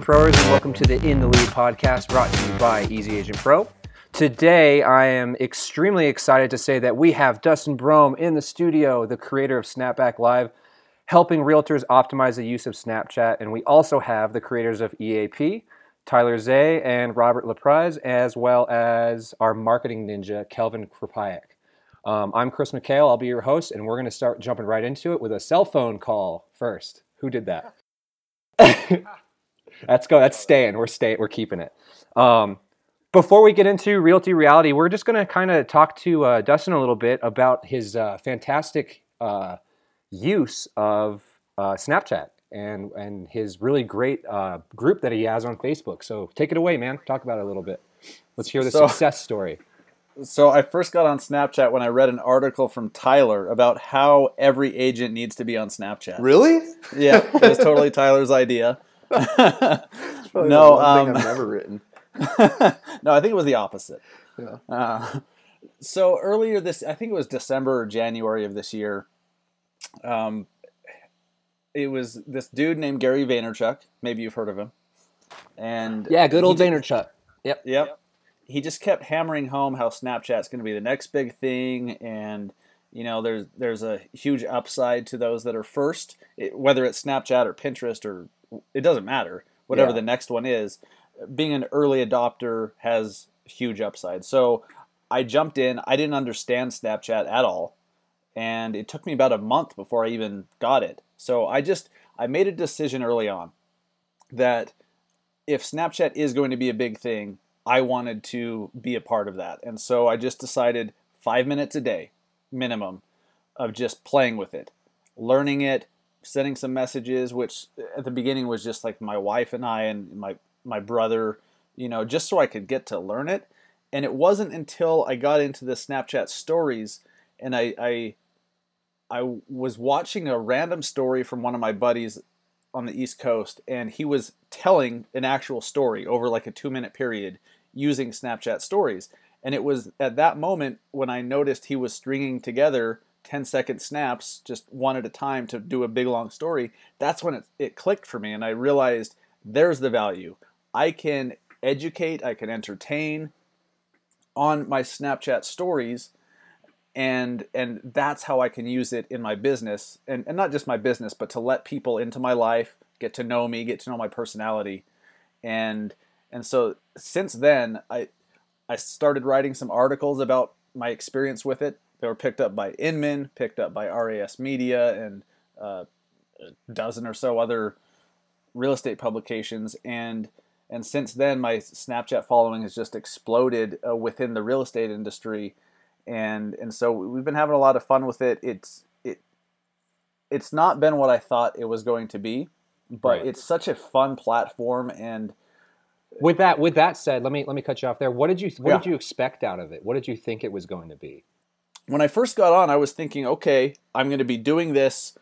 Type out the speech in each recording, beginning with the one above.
Pros, and welcome to the In the Lead podcast brought to you by Easy Agent Pro. Today, I am extremely excited to say that we have Dustin Brohm in the studio, the creator of SnapPack Live, helping realtors optimize the use of Snapchat. And we also have the creators of EAP, Tyler Zey and Robert LaPrez, as well as our marketing ninja, Kelvin Krapayak. Um, I'm Chris McHale. I'll be your host, and we're going to start jumping right into it with a cell phone call first. Who did that? That's go. That's staying. We're staying. We're keeping it. Um, before we get into realty reality, we're just going to kind of talk to uh, Dustin a little bit about his uh, fantastic uh, use of uh, Snapchat and and his really great uh, group that he has on Facebook. So take it away, man. Talk about it a little bit. Let's hear the So- success story. So I first got on Snapchat when I read an article from Tyler about how every agent needs to be on Snapchat. Really? Yeah, it was totally Tyler's idea. Probably No, the one thing um, I've never written. no, I think it was the opposite. Yeah. Uh, so earlier this, I think it was December or January of this year. Um, it was this dude named Gary Vaynerchuk. Maybe you've heard of him. And Yeah, good old he- Vaynerchuk. Yep. Yep. He just kept hammering home how Snapchat's going to be the next big thing, and you know, there's there's a huge upside to those that are first, it, whether it's Snapchat or Pinterest or it doesn't matter. Whatever Yeah. the next one is, being an early adopter has huge upside. So I jumped in. I didn't understand Snapchat at all, and it took me about a month before I even got it. So I just I made a decision early on that if Snapchat is going to be a big thing, I wanted to be a part of that. And so I just decided five minutes a day, minimum, of just playing with it, learning it, sending some messages, which at the beginning was just like my wife and I and my, my brother, you know, just so I could get to learn it. And it wasn't until I got into the Snapchat stories and I, I, I was watching a random story from one of my buddies on the East Coast, and he was telling an actual story over like a two minute period using Snapchat stories. And it was at that moment when I noticed he was stringing together 10 second snaps, just one at a time to do a big long story. That's when it, it clicked for me, and I realized there's the value. I can educate, I can entertain on my Snapchat stories and and that's how I can use it in my business and, and not just my business but to let people into my life get to know me get to know my personality and and so since then I I started writing some articles about my experience with it they were picked up by Inman picked up by RIS Media and uh, a dozen or so other real estate publications and and since then my Snapchat following has just exploded uh, within the real estate industry and and so we've been having a lot of fun with it. It's it it's not been what I thought it was going to be, but Right. it's such a fun platform and With that, with that said, let me let me cut you off there. What did you what Yeah. did you expect out of it? What did you think it was going to be? when I first got on, I was thinking, okay, I'm going to be doing this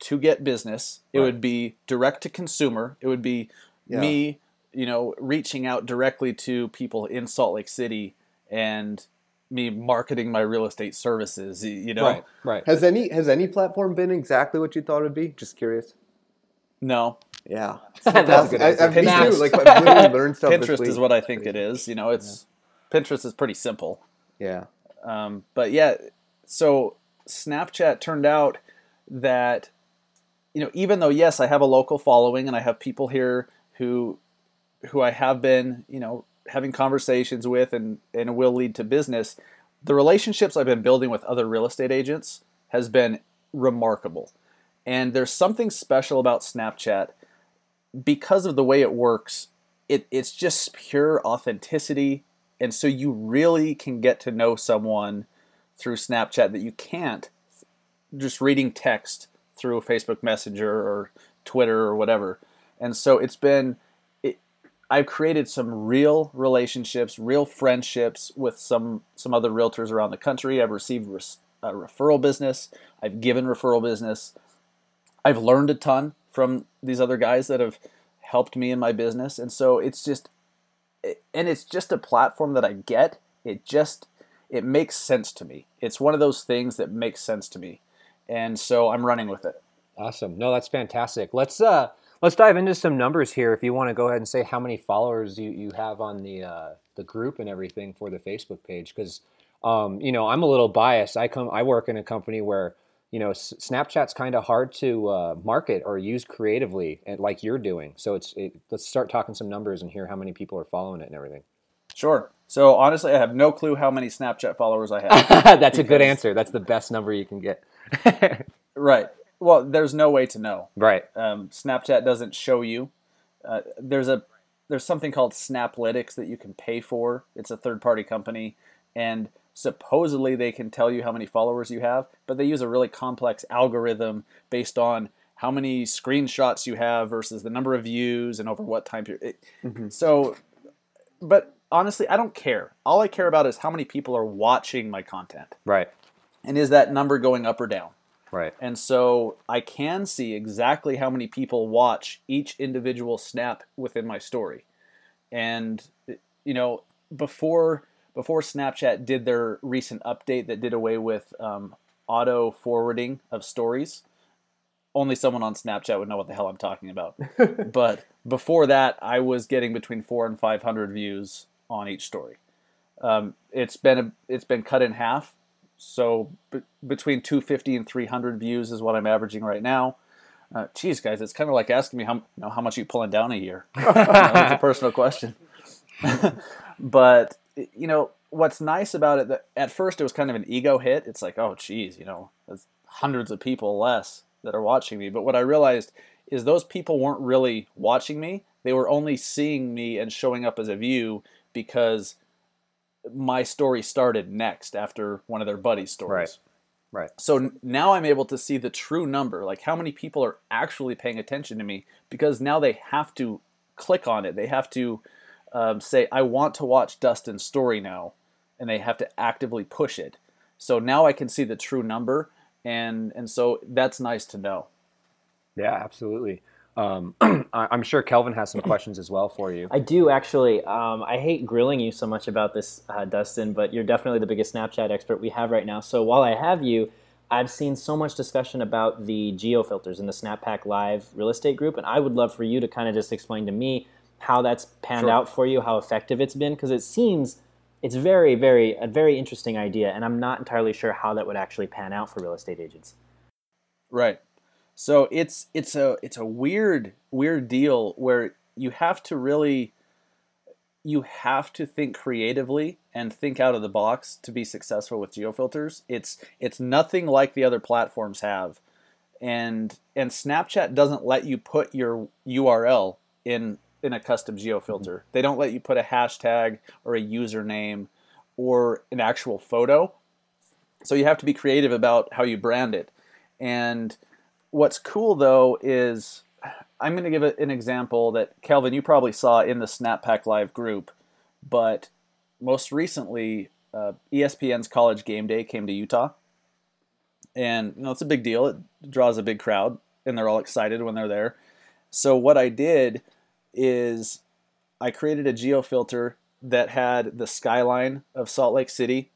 to get business. It Right. would be direct to consumer. It would be Yeah. me, you know, reaching out directly to people in Salt Lake City and me marketing my real estate services, you know. Right, right. Has any has any platform been exactly what you thought it'd be? Just curious. No, Yeah. That's a good I, answer. I, me too. Like I've literally learned stuff. this Pinterest is what I think it is. You know, it's Pinterest is pretty simple. Yeah. Um, but yeah, so Snapchat turned out that you know even though yes I have a local following and I have people here who who I have been you know having conversations with and and will lead to business, the relationships I've been building with other real estate agents has been remarkable. And there's something special about Snapchat because of the way it works. It, it's just pure authenticity. And so you really can get to know someone through Snapchat that you can't just reading text through Facebook Messenger or Twitter or whatever. And so it's been it, I've created some real relationships, real friendships with some some other realtors around the country. I've received res, referral business. I've given referral business. I've learned a ton from these other guys that have helped me in my business, and so it's just, and it's just a platform that I get. It just it makes sense to me. It's one of those things that makes sense to me, and so I'm running with it. Awesome. No, that's fantastic. Let's uh let's dive into some numbers here. If you want to go ahead and say how many followers you, you have on the uh, the group and everything for the Facebook page, because um, you know I'm a little biased. I come I work in a company where you know Snapchat's kind of hard to uh, market or use creatively, and like you're doing. So it's it, let's start talking some numbers and hear how many people are following it and everything. Sure. So honestly, I have no clue how many Snapchat followers I have. That's a good answer. That's the best number you can get. right. Well, there's no way to know. Right. Um, Snapchat doesn't show you. Uh, there's a there's something called Snaplytics that you can pay for. It's a third party company, and supposedly they can tell you how many followers you have, but they use a really complex algorithm based on how many screenshots you have versus the number of views and over what time period. mm-hmm. So, but honestly, I don't care. All I care about is how many people are watching my content. Right. And is that number going up or down? Right. And so I can see exactly how many people watch each individual snap within my story. And you know, before before Snapchat did their recent update that did away with um, auto forwarding of stories, only someone on Snapchat would know what the hell I'm talking about. but before that, I was getting between four and five hundred views on each story. Um, it's been a, it's been cut in half so b- between 250 and 300 views is what I'm averaging right now. Uh, geez, guys, it's kind of like asking me how you know, how much you pulling down a year. It's a personal question. but you know what's nice about it that at first it was kind of an ego hit. It's like, oh, geez, you know, there's hundreds of people less that are watching me. But what I realized is those people weren't really watching me. They were only seeing me and showing up as a view because my story started next after one of their buddies' stories. Right. Right. So now I'm able to see the true number, like how many people are actually paying attention to me, because now they have to click on it. They have to um, say, "I want to watch Dustin's story now," and they have to actively push it. So now I can see the true number, and and so that's nice to know. Yeah, absolutely. Um, I'm sure Kelvin has some questions as well for you. I do actually. Um, I hate grilling you so much about this, uh, Dustin, but you're definitely the biggest Snapchat expert we have right now. So while I have you, I've seen so much discussion about the geo filters in the SnapPack Live real estate group, and I would love for you to kind of just explain to me how that's panned sure. out for you, how effective it's been, because it seems it's very, very a very interesting idea, and I'm not entirely sure how that would actually pan out for real estate agents. Right. So it's it's a it's a weird weird deal where you have to really you have to think creatively and think out of the box to be successful with geofilters. It's it's nothing like the other platforms have. And and Snapchat doesn't let you put your URL in in a custom geofilter. Mm-hmm. They don't let you put a hashtag or a username or an actual photo. So you have to be creative about how you brand it. And what's cool though is I'm going to give an example that Kelvin you probably saw in the SnapPack Live group, but most recently uh, ESPN's College Game Day came to Utah, and you know it's a big deal. It draws a big crowd, and they're all excited when they're there. So what I did is I created a geo filter that had the skyline of Salt Lake City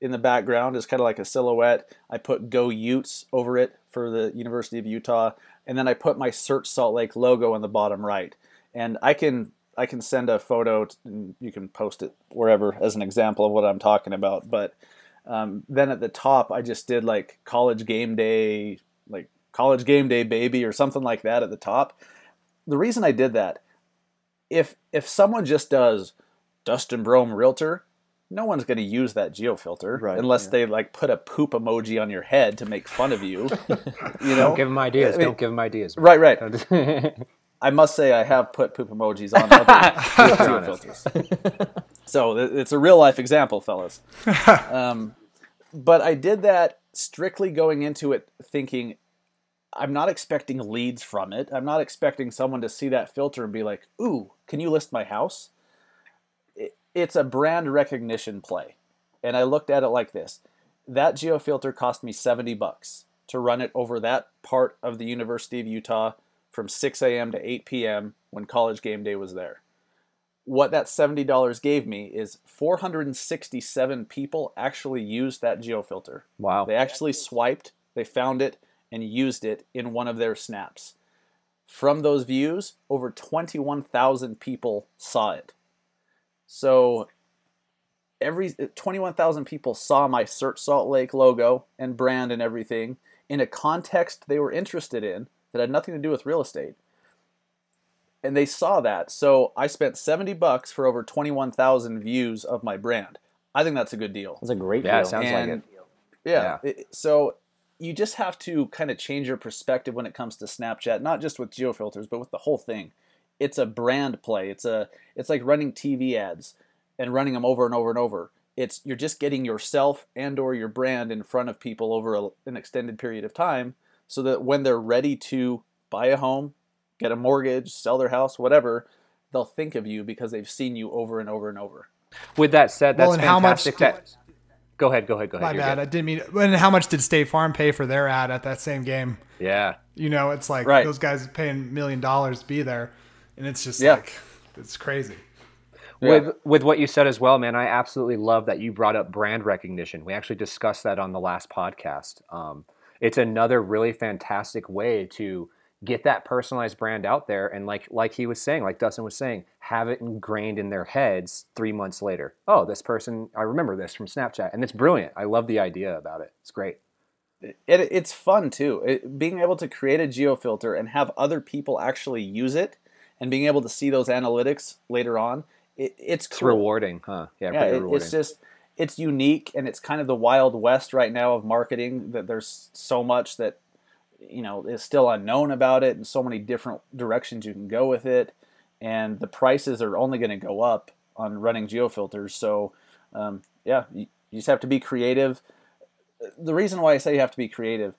in the background is kind of like a silhouette. I put Go Utes over it for the University of Utah, and then I put my Search Salt Lake logo on the bottom right. And I can I can send a photo and you can post it wherever as an example of what I'm talking about. But um, then at the top, I just did like college game day, like college game day baby or something like that at the top. The reason I did that, if if someone just does Dustin Brohm Realtor, no one's going to use that geofilter right, unless yeah. they like put a poop emoji on your head to make fun of you. you know, don't give them ideas. I mean, don't give them ideas. Right, right. I must say I have put poop emojis on other geofilters. so it's a real life example, fellas. Um, but I did that strictly going into it thinking I'm not expecting leads from it. I'm not expecting someone to see that filter and be like, "Ooh, can you list my house?" It's a brand recognition play, and I looked at it like this: that geofilter cost me 70 bucks to run it over that part of the University of Utah from 6 a.m. to 8 p.m. when college game day was there. What that $70 gave me is 467 people actually used that geofilter. Wow. They actually swiped, they found it, and used it in one of their snaps. From those views, over 21,000 people saw it. So every 21,000 people saw my Search Salt Lake logo and brand and everything in a context they were interested in that had nothing to do with real estate. And they saw that. So I spent 70 bucks for over 21,000 views of my brand. I think that's a good deal. That's a great Yeah, deal. sounds like it. And- Yeah. it- so you just have to kind of change your perspective when it comes to Snapchat, not just with geofilters, but with the whole thing. It's a brand play. It's a it's like running TV ads and running them over and over and over. It's you're just getting yourself and or your brand in front of people over a, an extended period of time so that when they're ready to buy a home, get a mortgage, sell their house, whatever, they'll think of you because they've seen you over and over and over. With that said, that's Well, and how much- that, go ahead, go ahead, go ahead. My You're bad. good. I didn't mean. And how much did State Farm pay for their ad at that same game? Yeah. You know, it's like Right. those guys paying million dollars to be there, and it's just Yeah. like it's crazy. With with what you said as well, man, I absolutely love that you brought up brand recognition. We actually discussed that on the last podcast. Um, it's another really fantastic way to get that personalized brand out there, and like like he was saying, like Dustin was saying, have it ingrained in their heads three months later. Oh, this person, I remember this from Snapchat, and it's brilliant. I love the idea about it. It's great. it, it's fun too. It, being able to create a geofilter and have other people actually use it, and being able to see those analytics later on, it, it's It's rewarding, huh? Yeah, Yeah, pretty it, rewarding. it's just it's unique and it's kind of the wild west right now of marketing. That there's so much that you know is still unknown about it, and so many different directions you can go with it, and the prices are only going to go up on running geofilters. So um, yeah, you, you just have to be creative. The reason why I say you have to be creative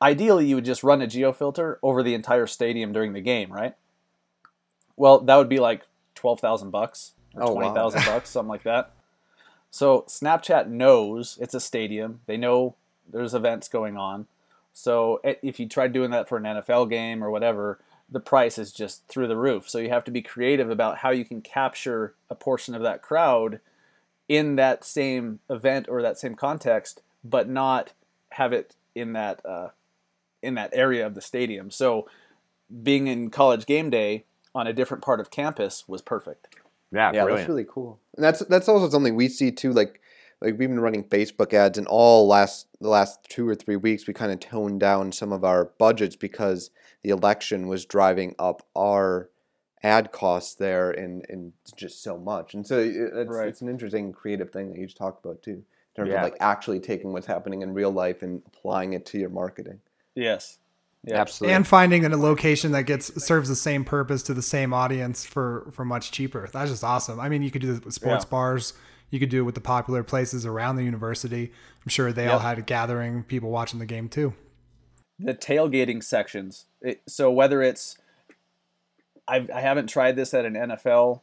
ideally you would just run a geofilter over the entire stadium during the game, right? Well, that would be like twelve thousand bucks or Oh, wow. twenty thousand bucks, something like that. So Snapchat knows it's a stadium. They know there's events going on. So if you tried doing that for an NFL game or whatever, the price is just through the roof. So you have to be creative about how you can capture a portion of that crowd in that same event or that same context, but not have it in that uh, in that area of the stadium. So being in college game day on a different part of campus was perfect. yeah, yeah, brilliant. that's really cool. And that's that's also something we see too. Like like we've been running Facebook ads, and all last the last two or three weeks, we kind of toned down some of our budgets because the election was driving up our ad costs there and and just so much. And so it's Right. it's an interesting creative thing that you just talked about too, in terms Yeah. of like actually taking what's happening in real life and applying it to your marketing. Yes. Yeah. Absolutely. And finding a location that gets serves the same purpose to the same audience for for much cheaper. That's just awesome. I mean, you could do this with sports Yeah. bars. You could do it with the popular places around the university. I'm sure they all had a gathering, people watching the game too. the tailgating sections. It, so whether it's, I've, I haven't tried this at an NFL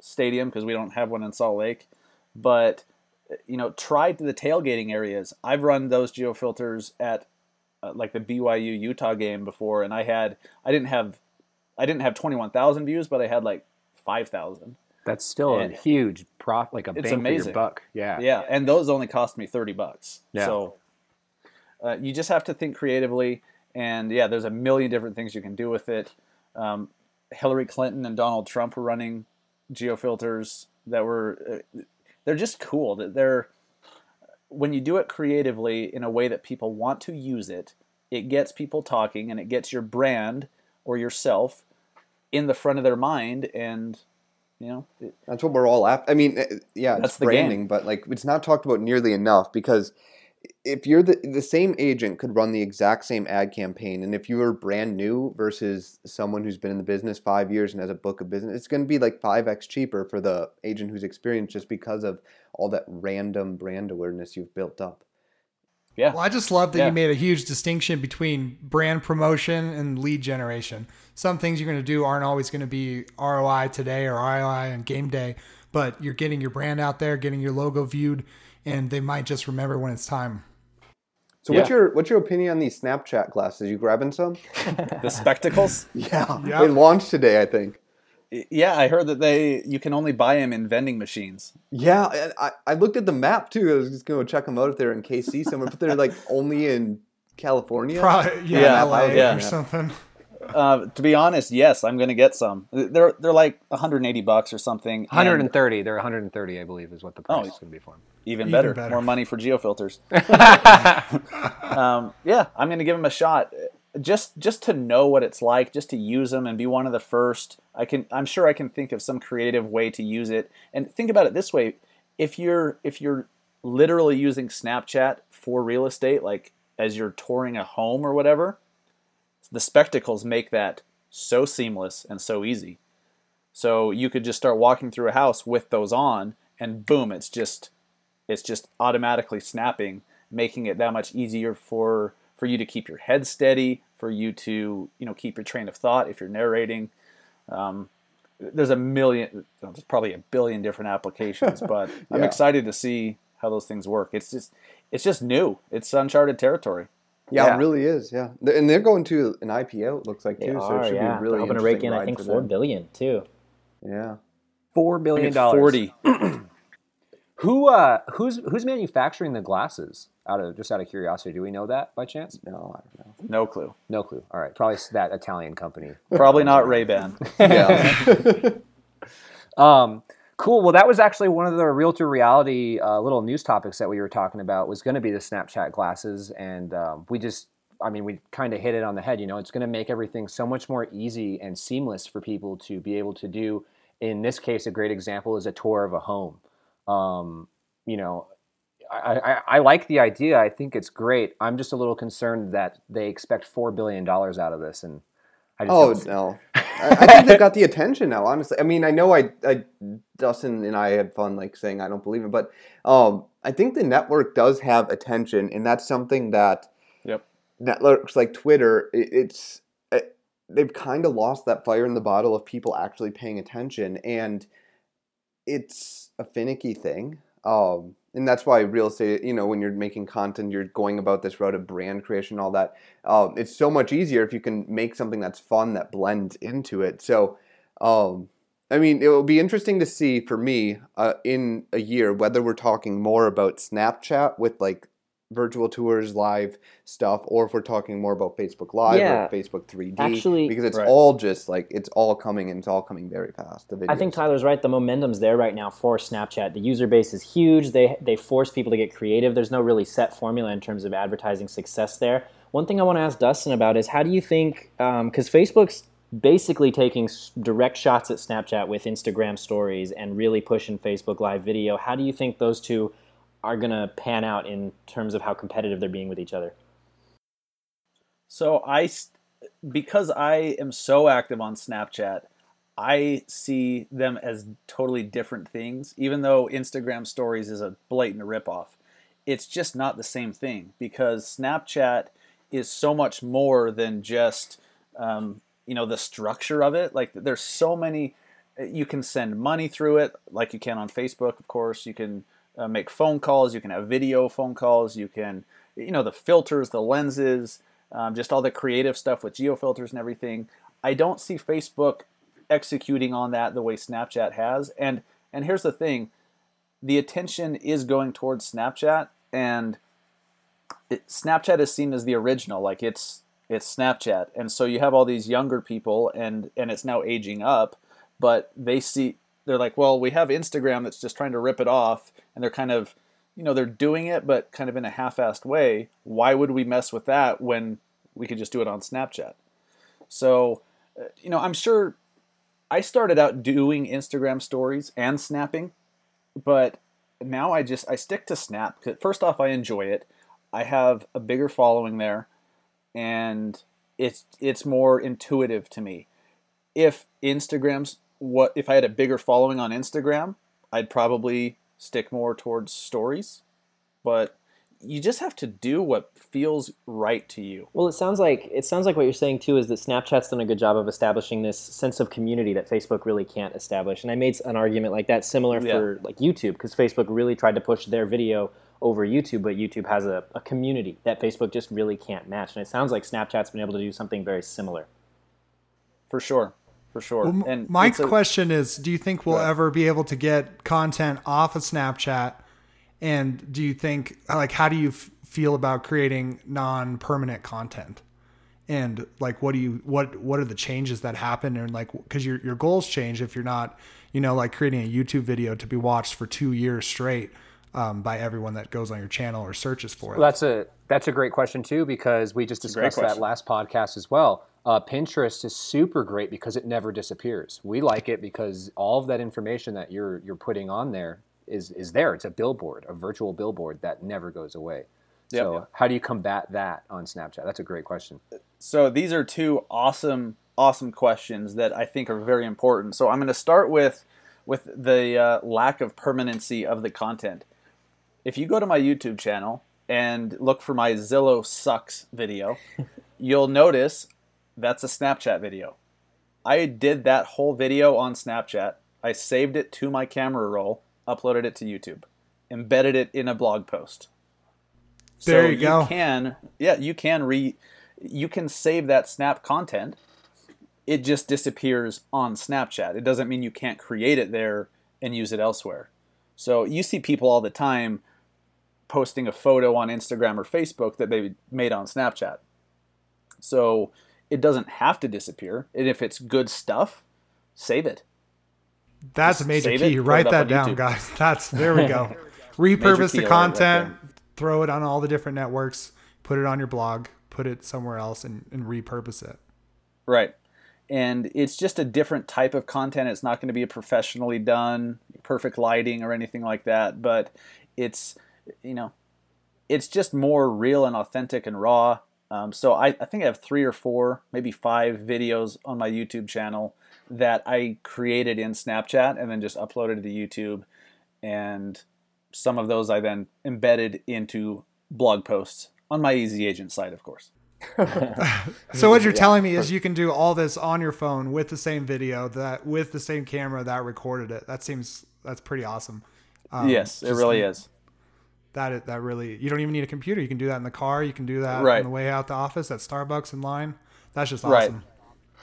stadium because we don't have one in Salt Lake, but you know, try the tailgating areas. I've run those geofilters at uh, like the BYU Utah game before, and I had I didn't have I didn't have twenty one thousand views, but I had like five thousand. That's still And- a huge prof, like a It's bang for your buck. Yeah. Yeah, and those only cost me thirty bucks. Yeah. So uh, you just have to think creatively, and yeah, there's a million different things you can do with it. Um, Hillary Clinton and Donald Trump were running geofilters that were uh, they're just cool. That they're when you do it creatively in a way that people want to use it, it gets people talking and it gets your brand or yourself in the front of their mind, and you know, it, That's what we're all after. I mean, eh, yeah, That's it's the game. branding, but like it's not talked about nearly enough because if you're the the same agent could run the exact same ad campaign, and if you were brand new versus someone who's been in the business five years and has a book of business, it's going to be like five x cheaper for the agent who's experienced just because of all that random brand awareness you've built up. Yeah. Well, I just love that Yeah. you made a huge distinction between brand promotion and lead generation. Some things you're going to do aren't always going to be ROI today or ROI on game day, but you're getting your brand out there, getting your logo viewed, and they might just remember when it's time. So what's your what's your opinion on these Snapchat glasses? You grabbing some? The spectacles. Yeah. Yeah. They launched today, I think. Yeah, I heard that they you can only buy them in vending machines. Yeah, I, I looked at the map too. I was just going to check them out if they're in KC somewhere, but they're like only in California. Probably, yeah, Yeah, LA yeah. or something. Uh, to be honest, yes, I'm gonna get some. They're they're like 180 bucks or something. and 130. They're 130, I believe, is what the price Oh. is going to be for them. Even, Even better. better. More money for geofilters. um, yeah, I'm gonna give them a shot. Just just to know what it's like, just to use them and be one of the first. I can. I'm sure I can think of some creative way to use it. And think about it this way: if you're if you're literally using Snapchat for real estate, like as you're touring a home or whatever, the spectacles make that so seamless and so easy. So you could just start walking through a house with those on, and boom, it's just it's just automatically snapping, making it that much easier for for you to keep your head steady, for you to you know keep your train of thought if you're narrating. Um, there's a million, there's probably a billion different applications, but I'm excited to see how those things work. It's just it's just new. It's uncharted territory. Yeah, Yeah. it really is. Yeah, and they're going to an IPO. It looks like They too. so are, it should yeah. be really They're hoping to rake in, I think, for four them. billion too. Yeah. Four I billion think dollars. Forty. Who uh who's who's manufacturing the glasses? Out of just out of curiosity, do we know that by chance? No, I don't know. No clue. No clue. All right, probably that Italian company. Probably not Ray Ban. Yeah. Um, cool. Well, that was actually one of the Realtor Reality uh, little news topics that we were talking about was going to be the Snapchat glasses, and um, we just, I mean, we kind of hit it on the head. You know, it's going to make everything so much more easy and seamless for people to be able to do. In this case, a great example is a tour of a home. Um, you know, I, I, I like the idea. I think it's great. I'm just a little concerned that they expect four billion dollars out of this, and I just Oh don't- no, I, I think they've got the attention now. Honestly, I mean, I know I, I, Dustin and I had fun like saying I don't believe it, but um, I think the network does have attention, and that's something that Yep. networks like Twitter, it, it's it, they've kind of lost that fire in the bottle of people actually paying attention, and it's a finicky thing. Um, and that's why real estate, you know, when you're making content, you're going about this route of brand creation, all that. Um, it's so much easier if you can make something that's fun that blends into it. So, um, I mean, it will be interesting to see for me uh, in a year whether we're talking more about Snapchat with like virtual tours, live stuff, or if we're talking more about Facebook Live Yeah. or Facebook 3D. Actually- because it's Right. all just like it's all coming and it's all coming very fast. The I think. Tyler's right. The momentum's there right now for Snapchat. The user base is huge. They they force people to get creative. There's no really set formula in terms of advertising success there. One thing I want to ask Dustin about is how do you think um, because Facebook's basically taking direct shots at Snapchat with Instagram stories and really pushing Facebook Live video. How do you think those two are going to pan out in terms of how competitive they're being with each other? So I, because I am so active on Snapchat, I see them as totally different things. Even though Instagram Stories is a blatant ripoff, it's just not the same thing because Snapchat is so much more than just um, you know the structure of it. Like there's so many. You can send money through it, like you can on Facebook, of course. You can uh, make phone calls. You can have video phone calls. You can, you know, the filters, the lenses, um, just all the creative stuff with geofilters and everything. I don't see Facebook executing on that the way Snapchat has. And and here's the thing, the attention is going towards Snapchat, and it, Snapchat is seen as the original, like it's it's Snapchat, and so you have all these younger people, and and it's now aging up, but they see they're like, well, we have Instagram that's just trying to rip it off, and they're kind of, you know, they're doing it, but kind of in a half-assed way. Why would we mess with that when we could just do it on Snapchat? So, uh, you know, I'm sure I started out doing Instagram stories and snapping, but now I just I stick to Snap. First off, I enjoy it. I have a bigger following there, and it's it's more intuitive to me. If Instagram's what if I had a bigger following on Instagram, I'd probably stick more towards stories. But you just have to do what feels right to you. Well, it sounds like it sounds like what you're saying too is that Snapchat's done a good job of establishing this sense of community that Facebook really can't establish. And I made an argument like that similar Yeah. for like YouTube because Facebook really tried to push their video over YouTube, but YouTube has a, a community that Facebook just really can't match. And it sounds like Snapchat's been able to do something very similar. For sure. For sure. Well, and my a- question is do you think we'll Go ever be able to get content off of Snapchat? And do you think, like, how do you f- feel about creating non permanent content? And like, what do you, what, what are the changes that happen? And like, cause your, your goals change if you're not, you know, like creating a YouTube video to be watched for two years straight um, by everyone that goes on your channel or searches for it. Well, that's a that's a great question too because we just discussed that last podcast as well. Uh, Pinterest is super great because it never disappears. We like it because all of that information that you're you're putting on there is is there. It's a billboard, a virtual billboard that never goes away. Yep. So how do you combat that on Snapchat? That's a great question. So these are two awesome, awesome questions that I think are very important. So I'm going to start with with the uh, lack of permanency of the content. If you go to my YouTube channel and look for my Zillow sucks video, you'll notice that's a Snapchat video. I did that whole video on Snapchat. I saved it to my camera roll, uploaded it to YouTube, embedded it in a blog post. There you go. can yeah, you can re you can save that snap content. It just disappears on Snapchat. It doesn't mean you can't create it there and use it elsewhere. So you see people all the time posting a photo on Instagram or Facebook that they made on Snapchat. So it doesn't have to disappear. And if it's good stuff, save it. That's a major key. it Write that down, YouTube. guys. That's there we go. Repurpose the alert right content, throw it on all the different networks, put it on your blog, put it somewhere else, and, and repurpose it. Right. And it's just a different type of content. It's not going to be a professionally done, perfect lighting or anything like that, but it's, you know, it's just more real and authentic and raw. Um, so I, I think I have three or four, maybe five videos on my YouTube channel that I created in Snapchat and then just uploaded to YouTube. And some of those I then embedded into blog posts on my Easy Agent site, of course. So what you're telling me is you can do all this on your phone with the same video that with the same camera that recorded it. That seems that's pretty awesome. Um, yes, it really is. That that really you don't even need a computer. You can do that in the car. You can do that Right. on the way out the office at Starbucks in line. That's just awesome. Right.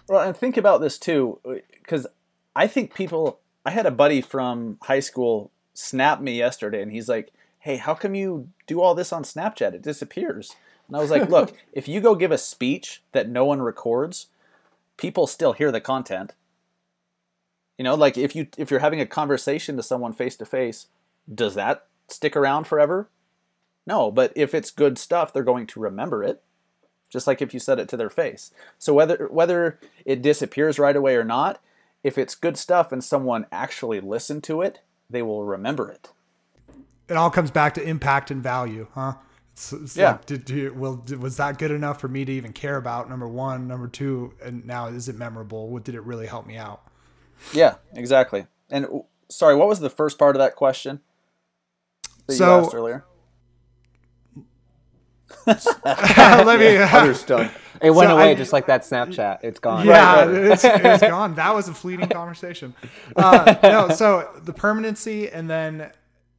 Well, and think about this too, because I think people. I had a buddy from high school snap me yesterday, and he's like, "Hey, how come you do all this on Snapchat? It disappears." And I was like, "Look, if you go give a speech that no one records, people still hear the content. You know, like if you if you're having a conversation to someone face to face, does that stick around forever? No, but if it's good stuff, they're going to remember it just like if you said it to their face. So whether whether it disappears right away or not, if it's good stuff and someone actually listened to it, they will remember it. It all comes back to impact and value, huh? It's, it's Yeah. Like, did, do well, did, was that good enough for me to even care about? Number one, number two, and now is it memorable? What did it really help me out? Yeah, exactly. And sorry, what was the first part of that question that So- you asked earlier? Let me. Other stuff. It went So away I- just like that Snapchat. It's gone. Yeah, right. It's, it's gone. That was a fleeting conversation. Uh, no, so the permanency, and then,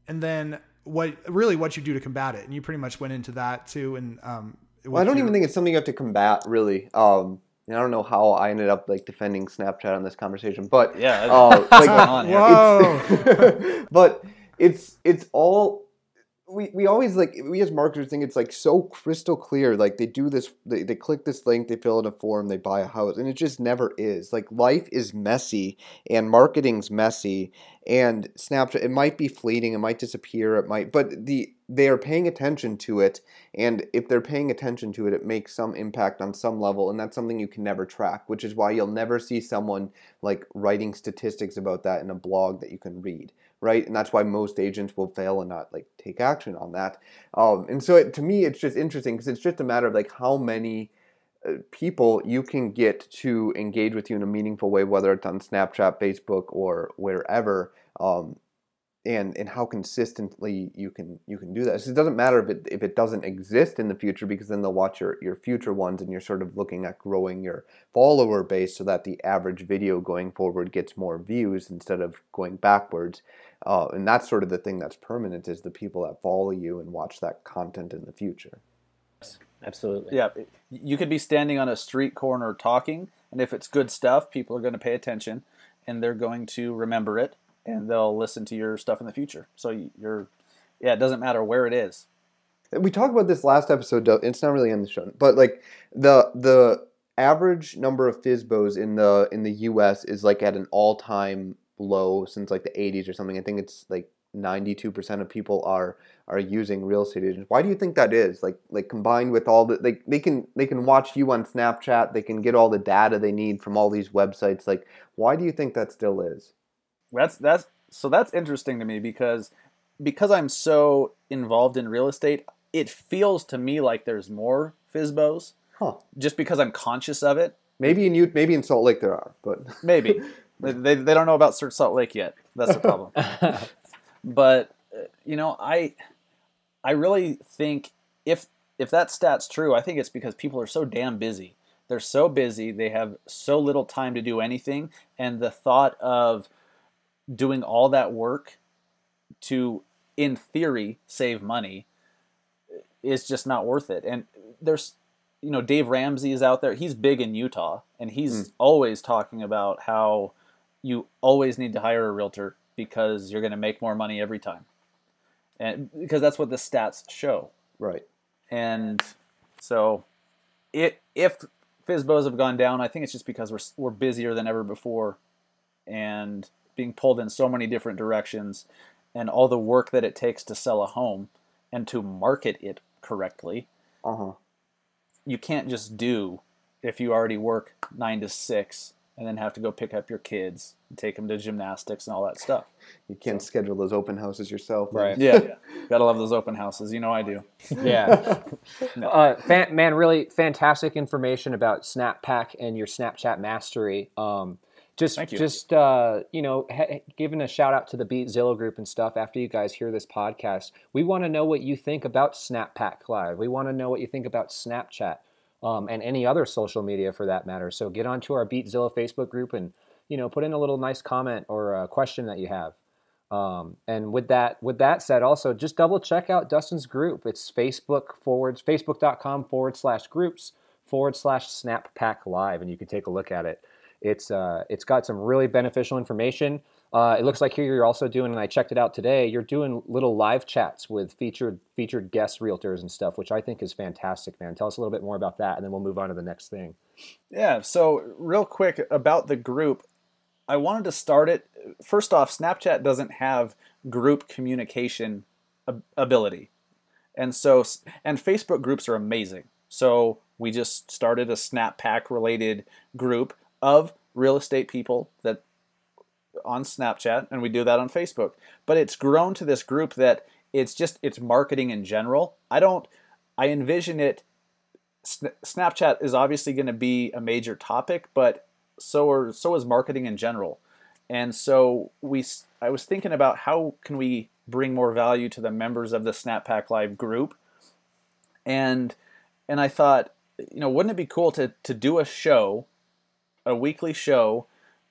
and then what really what you do to combat it, and you pretty much went into that too. And um, Well, I don't even think it's something you have to combat, really. Um, and I don't know how I ended up like defending Snapchat on this conversation, but Yeah, uh, like, going on here? Whoa. but it's it's all we, we always like we as marketers think it's like so crystal clear like they do this they, they click this link they fill in a form they buy a house and it just never is. Like life is messy and marketing's messy and snapchat it might be fleeting it might disappear it might but the they are paying attention to it and if they're paying attention to it it makes some impact on some level and that's something you can never track which is why you'll never see someone like writing statistics about that in a blog that you can read right and that's why most agents will fail and not like take action on that um, and so it, to me it's just interesting because it's just a matter of like how many uh, people you can get to engage with you in a meaningful way whether it's on snapchat facebook or wherever um, and and how consistently you can you can do that. So it doesn't matter if it if it doesn't exist in the future because then they'll watch your your future ones and you're sort of looking at growing your follower base so that the average video going forward gets more views instead of going backwards. Uh, and that's sort of the thing that's permanent is the people that follow you and watch that content in the future. Absolutely. Yeah, you could be standing on a street corner talking, and if it's good stuff, people are going to pay attention, and they're going to remember it, and they'll listen to your stuff in the future. So you're, yeah, it doesn't matter where it is. We talked about this last episode. It's not really in the show, but like the the average number of FSBOs in the in the U.S. is like at an all time low since like the 80s or something. I think it's like 92% of people are are using real estate agents. Why do you think that is? Like like combined with all the like they can they can watch you on Snapchat, they can get all the data they need from all these websites. Like why do you think that still is? That's that's so that's interesting to me because because I'm so involved in real estate, it feels to me like there's more FSBOs. Huh. Just because I'm conscious of it. Maybe in you maybe in Salt Lake there are, but maybe. they, they don't know about Salt Lake yet. That's the problem. but uh, you know, I I really think if if that stat's true, I think it's because people are so damn busy. They're so busy, they have so little time to do anything, and the thought of doing all that work to in theory save money is just not worth it. And there's you know, Dave Ramsey is out there. He's big in Utah and he's mm. always talking about how you always need to hire a realtor because you're going to make more money every time. And because that's what the stats show. Right. And so it, if FSBOs have gone down, I think it's just because we're, we're busier than ever before and being pulled in so many different directions and all the work that it takes to sell a home and to market it correctly. Uh-huh. You can't just do if you already work 9 to 6 and then have to go pick up your kids and take them to gymnastics and all that stuff. You can't so. schedule those open houses yourself, right? Yeah, gotta love those open houses. You know I do. Yeah, no. uh, fan, man, really fantastic information about SnapPack and your Snapchat mastery. Um, just, you. just uh, you know, ha- giving a shout out to the Beat Zillow group and stuff. After you guys hear this podcast, we want to know what you think about SnapPack Live. We want to know what you think about Snapchat um, and any other social media for that matter. So get onto our Beat Zillow Facebook group and you know put in a little nice comment or a question that you have. Um, and with that, with that said, also just double check out Dustin's group. It's Facebook forwards facebook.com forward slash groups forward slash Snap Pack Live, and you can take a look at it. It's uh, it's got some really beneficial information. Uh, it looks like here you're also doing, and I checked it out today. You're doing little live chats with featured featured guest realtors and stuff, which I think is fantastic, man. Tell us a little bit more about that, and then we'll move on to the next thing. Yeah. So real quick about the group, I wanted to start it. First off, Snapchat doesn't have group communication ability, and so and Facebook groups are amazing. So we just started a Snap Pack related group of real estate people that on Snapchat and we do that on Facebook. But it's grown to this group that it's just it's marketing in general. I don't I envision it Snapchat is obviously going to be a major topic, but so are so is marketing in general. And so we I was thinking about how can we bring more value to the members of the SnapPack Live group. And and I thought, you know, wouldn't it be cool to to do a show, a weekly show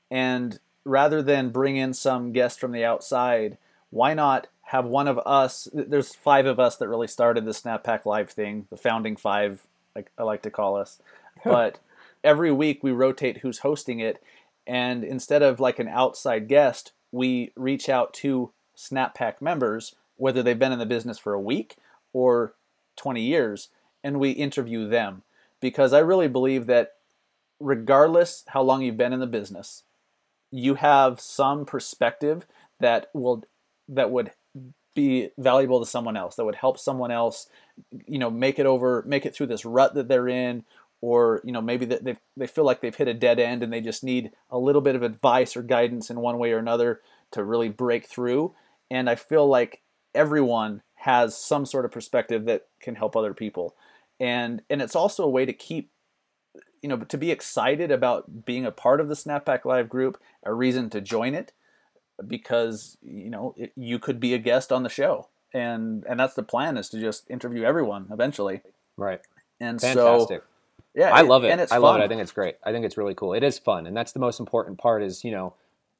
and rather than bring in some guest from the outside, why not have one of us? There's five of us that really started the SnapPack Live thing, the founding five, like I like to call us. But every week we rotate who's hosting it, and instead of like an outside guest, we reach out to SnapPack members, whether they've been in the business for a week or 20 years, and we interview them. Because I really believe that regardless how long you've been in the business, you have some perspective that will that would be valuable to someone else that would help someone else you know make it over make it through this rut that they're in or you know maybe that they they feel like they've hit a dead end and they just need a little bit of advice or guidance in one way or another to really break through. And i feel like everyone has some sort of perspective that can help other people. And and it's also a way to keep you know, to be excited about being a part of the SnapPack Live group, a reason to join it. because you know it, you could be a guest on the show, and and that's the plan is to just interview everyone eventually. Right. And Fantastic. so yeah, I love it. And it's I love it. I think it's great. I think it's really cool. It is fun, and that's the most important part. Is you know,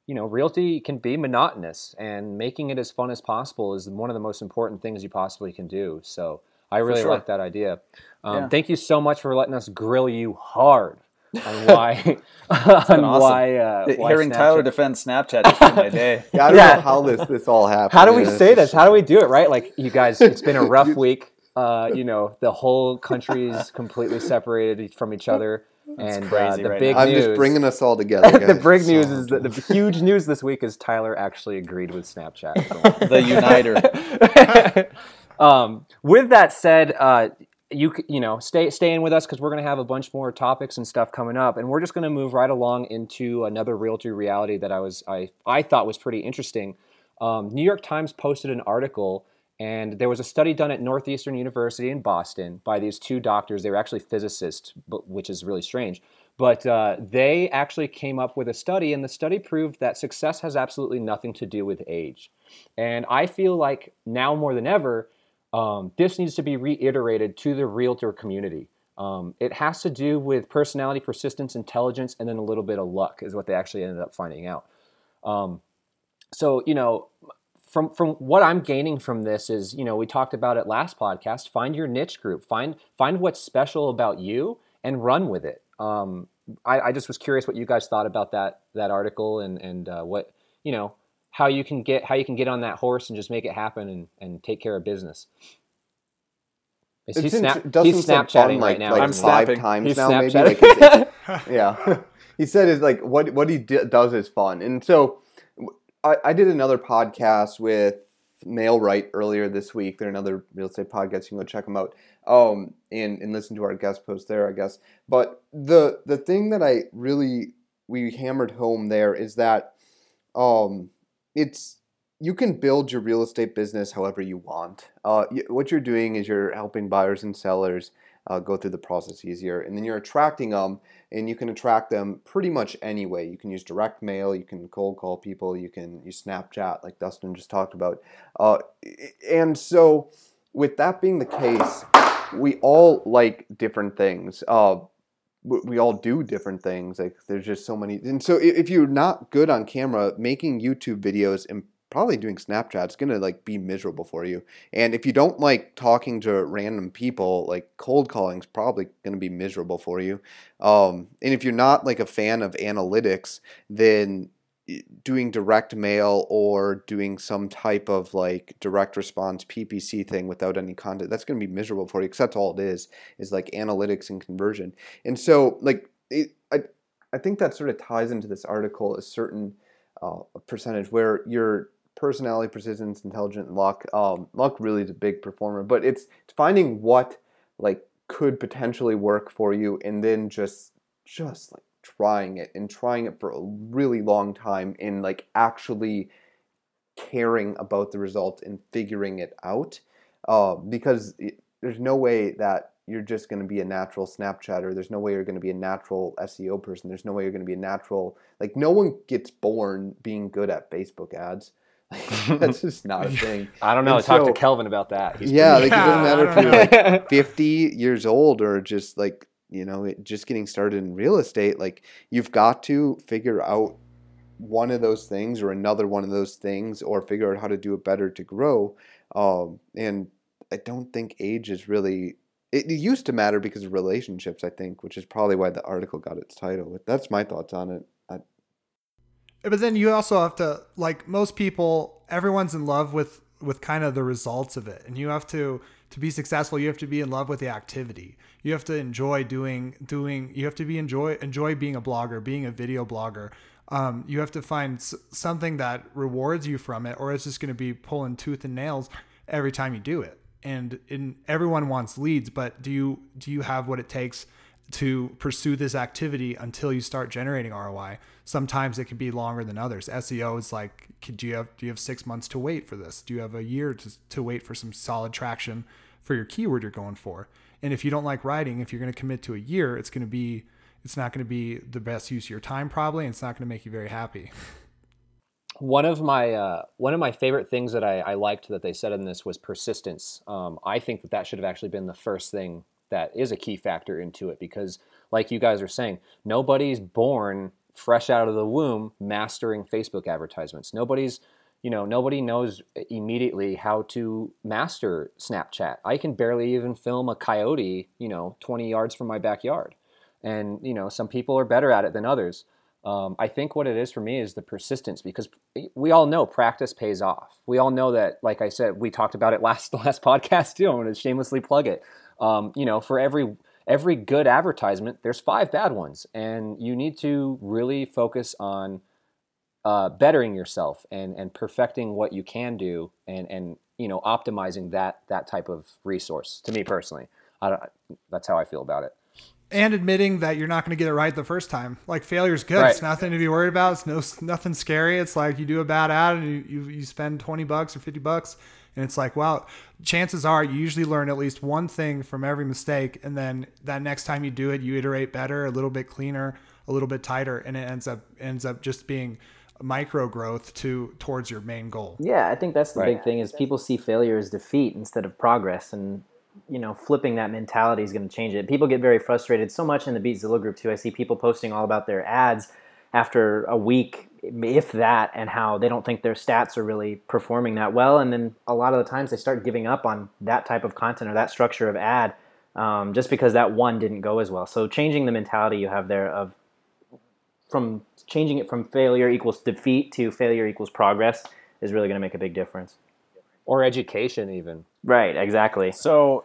you know, realty can be monotonous, and making it as fun as possible is one of the most important things you possibly can do. So I really sure. like that idea. Um, Yeah. Thank you so much for letting us grill you hard on why on awesome. why, uh, why Hearing Tyler defend Snapchat just made my day. Yeah, I don't Yeah. know how this this all happened. How do we and it's say this? just- How do we do it? Right? Like you guys, it's been a rough week. Uh, you know, the whole country's completely separated from each other, and uh, the right big now. I'm just bringing us all together. the guys. big So- news is that the huge news this week is Tyler actually agreed with Snapchat. The uniter. Um, with that said, uh, you you know stay stay in with us because we're going to have a bunch more topics and stuff coming up, and we're just going to move right along into another realty reality that I was I I thought was pretty interesting. Um, New York Times posted an article. And there was a study done at Northeastern University in Boston by these two doctors. They were actually physicists, but, which is really strange. But uh, they actually came up with a study, and the study proved that success has absolutely nothing to do with age. And I feel like now more than ever, um, this needs to be reiterated to the realtor community. Um, it has to do with personality, persistence, intelligence, and then a little bit of luck, is what they actually ended up finding out. Um, so, you know, from from what I'm gaining from this is, you know, we talked about it last podcast. Find your niche group. Find find what's special about you and run with it. Um, I, I just was curious what you guys thought about that that article and and uh, what you know how you can get how you can get on that horse and just make it happen and, and take care of business. Is It's int- snap, Dustin's he's Snapchatting fun, right now. Like I'm five times He's now, maybe. Like, it's- it's- yeah, he said is like what what he d- does is fun, and so I, I did another podcast with Mailright earlier this week. They're another real estate podcast. You can go check them out um, and and listen to our guest post there, I guess. But the the thing that I really we hammered home there is that um, it's you can build your real estate business however you want. Uh, what you're doing is you're helping buyers and sellers uh, go through the process easier, and then you're attracting them, and you can attract them pretty much any way. You can use direct mail, you can cold call people, you can use Snapchat, like Dustin just talked about. Uh, and so, with that being the case, we all like different things. Uh, we all do different things. Like there's just so many, and so if you're not good on camera, making YouTube videos and probably doing Snapchat is gonna like be miserable for you. And if you don't like talking to random people, like cold calling is probably gonna be miserable for you. Um, and if you're not like a fan of analytics, then doing direct mail or doing some type of like direct response PPC thing without any content, that's going to be miserable for you because that's all it is, is like analytics and conversion. And so, like, it, I, I think that sort of ties into this article a certain uh, percentage where your personality, persistence, intelligent, and luck. Um, luck really is a big performer, but it's, it's finding what like could potentially work for you, and then just just like trying it and trying it for a really long time and like actually caring about the result and figuring it out uh, because it, there's no way that you're just going to be a natural snapchatter there's no way you're going to be a natural seo person there's no way you're going to be a natural like no one gets born being good at facebook ads that's just not a thing I don't know. And Talk so- to Kelvin about that. He's yeah like it doesn't matter if you're like 50 years old or just like you know it- just getting started in real estate like you've got to figure out one of those things or another one of those things or figure out how to do it better to grow um, and i don't think age is really it, used to matter because of relationships i think which is probably why the article got its title but that's my thoughts on it. I, But then you also have to like most people, everyone's in love with with kind of the results of it, and you have to to be successful. You have to be in love with the activity. You have to enjoy doing doing. You have to be enjoy enjoy being a blogger, being a video blogger. Um, you have to find s- something that rewards you from it, or it's just going to be pulling tooth and nails every time you do it. And in everyone wants leads, but do you do you have what it takes to pursue this activity until you start generating ROI. Sometimes it can be longer than others. SEO is like, do you have do you have six months to wait for this? Do you have a year to, to wait for some solid traction for your keyword you're going for? And if you don't like writing, if you're going to commit to a year, it's going to be it's not going to be the best use of your time probably, and it's not going to make you very happy. one of my uh, one of my favorite things that I, I, liked that they said in this was persistence. Um, I think that that should have actually been the first thing that is a key factor into it because, like you guys are saying, nobody's born fresh out of the womb mastering Facebook advertisements. Nobody's you know nobody knows immediately how to master Snapchat. I can barely even film a coyote, you know, 20 yards from my backyard, and you know some people are better at it than others. Um, I think what it is for me is the persistence because we all know practice pays off. We all know that, like I said, we talked about it last last podcast too. I'm going to shamelessly plug it. Um, you know, for every every good advertisement, there's five bad ones, and you need to really focus on uh, bettering yourself and and perfecting what you can do, and and you know optimizing that that type of resource. To me personally, I don't, that's how I feel about it and admitting that you're not going to get it right the first time. Like failure's good. Right. It's nothing to be worried about. It's no nothing scary. It's like you do a bad ad and you, you, you spend 20 bucks or 50 bucks and it's like, well, chances are you usually learn at least one thing from every mistake and then that next time you do it, you iterate better, a little bit cleaner, a little bit tighter and it ends up ends up just being micro growth to towards your main goal. Yeah, I think that's the right. big thing is people see failure as defeat instead of progress and you know, flipping that mentality is going to change it. People get very frustrated so much in the Beat Beatzilla group too. I see people posting all about their ads after a week, if that, and how they don't think their stats are really performing that well. And then a lot of the times they start giving up on that type of content or that structure of ad um, just because that one didn't go as well. So changing the mentality you have there of from changing it from failure equals defeat to failure equals progress is really going to make a big difference. Or education, even. Right, exactly. So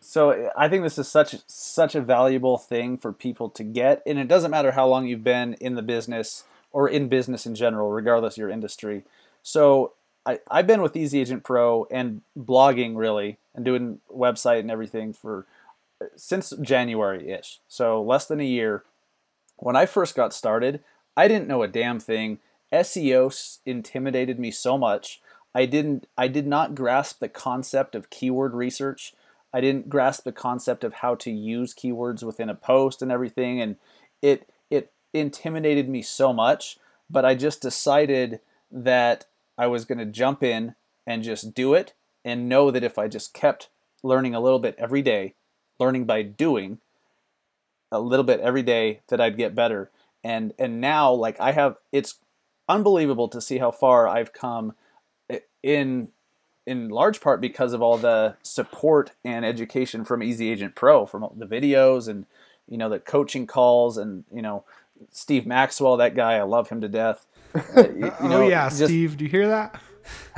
so I think this is such such a valuable thing for people to get, and it doesn't matter how long you've been in the business or in business in general, regardless of your industry. So I, I've been with Easy Agent Pro and blogging really, and doing website and everything for uh, since January ish. So less than a year. When I first got started, I didn't know a damn thing. SEO intimidated me so much. I didn't I did not grasp the concept of keyword research I didn't grasp the concept of how to use keywords within a post and everything, and it intimidated me so much. But I just decided that I was going to jump in and just do it, and know that if I just kept learning a little bit every day, learning by doing a little bit every day, that I'd get better. And and now, like I have, it's unbelievable to see how far I've come in in large part because of all the support and education from Easy Agent Pro, from the videos and you know the coaching calls and you know Steve Maxwell, that guy, I love him to death. Uh, you, you know, oh yeah, just, Steve, do you hear that?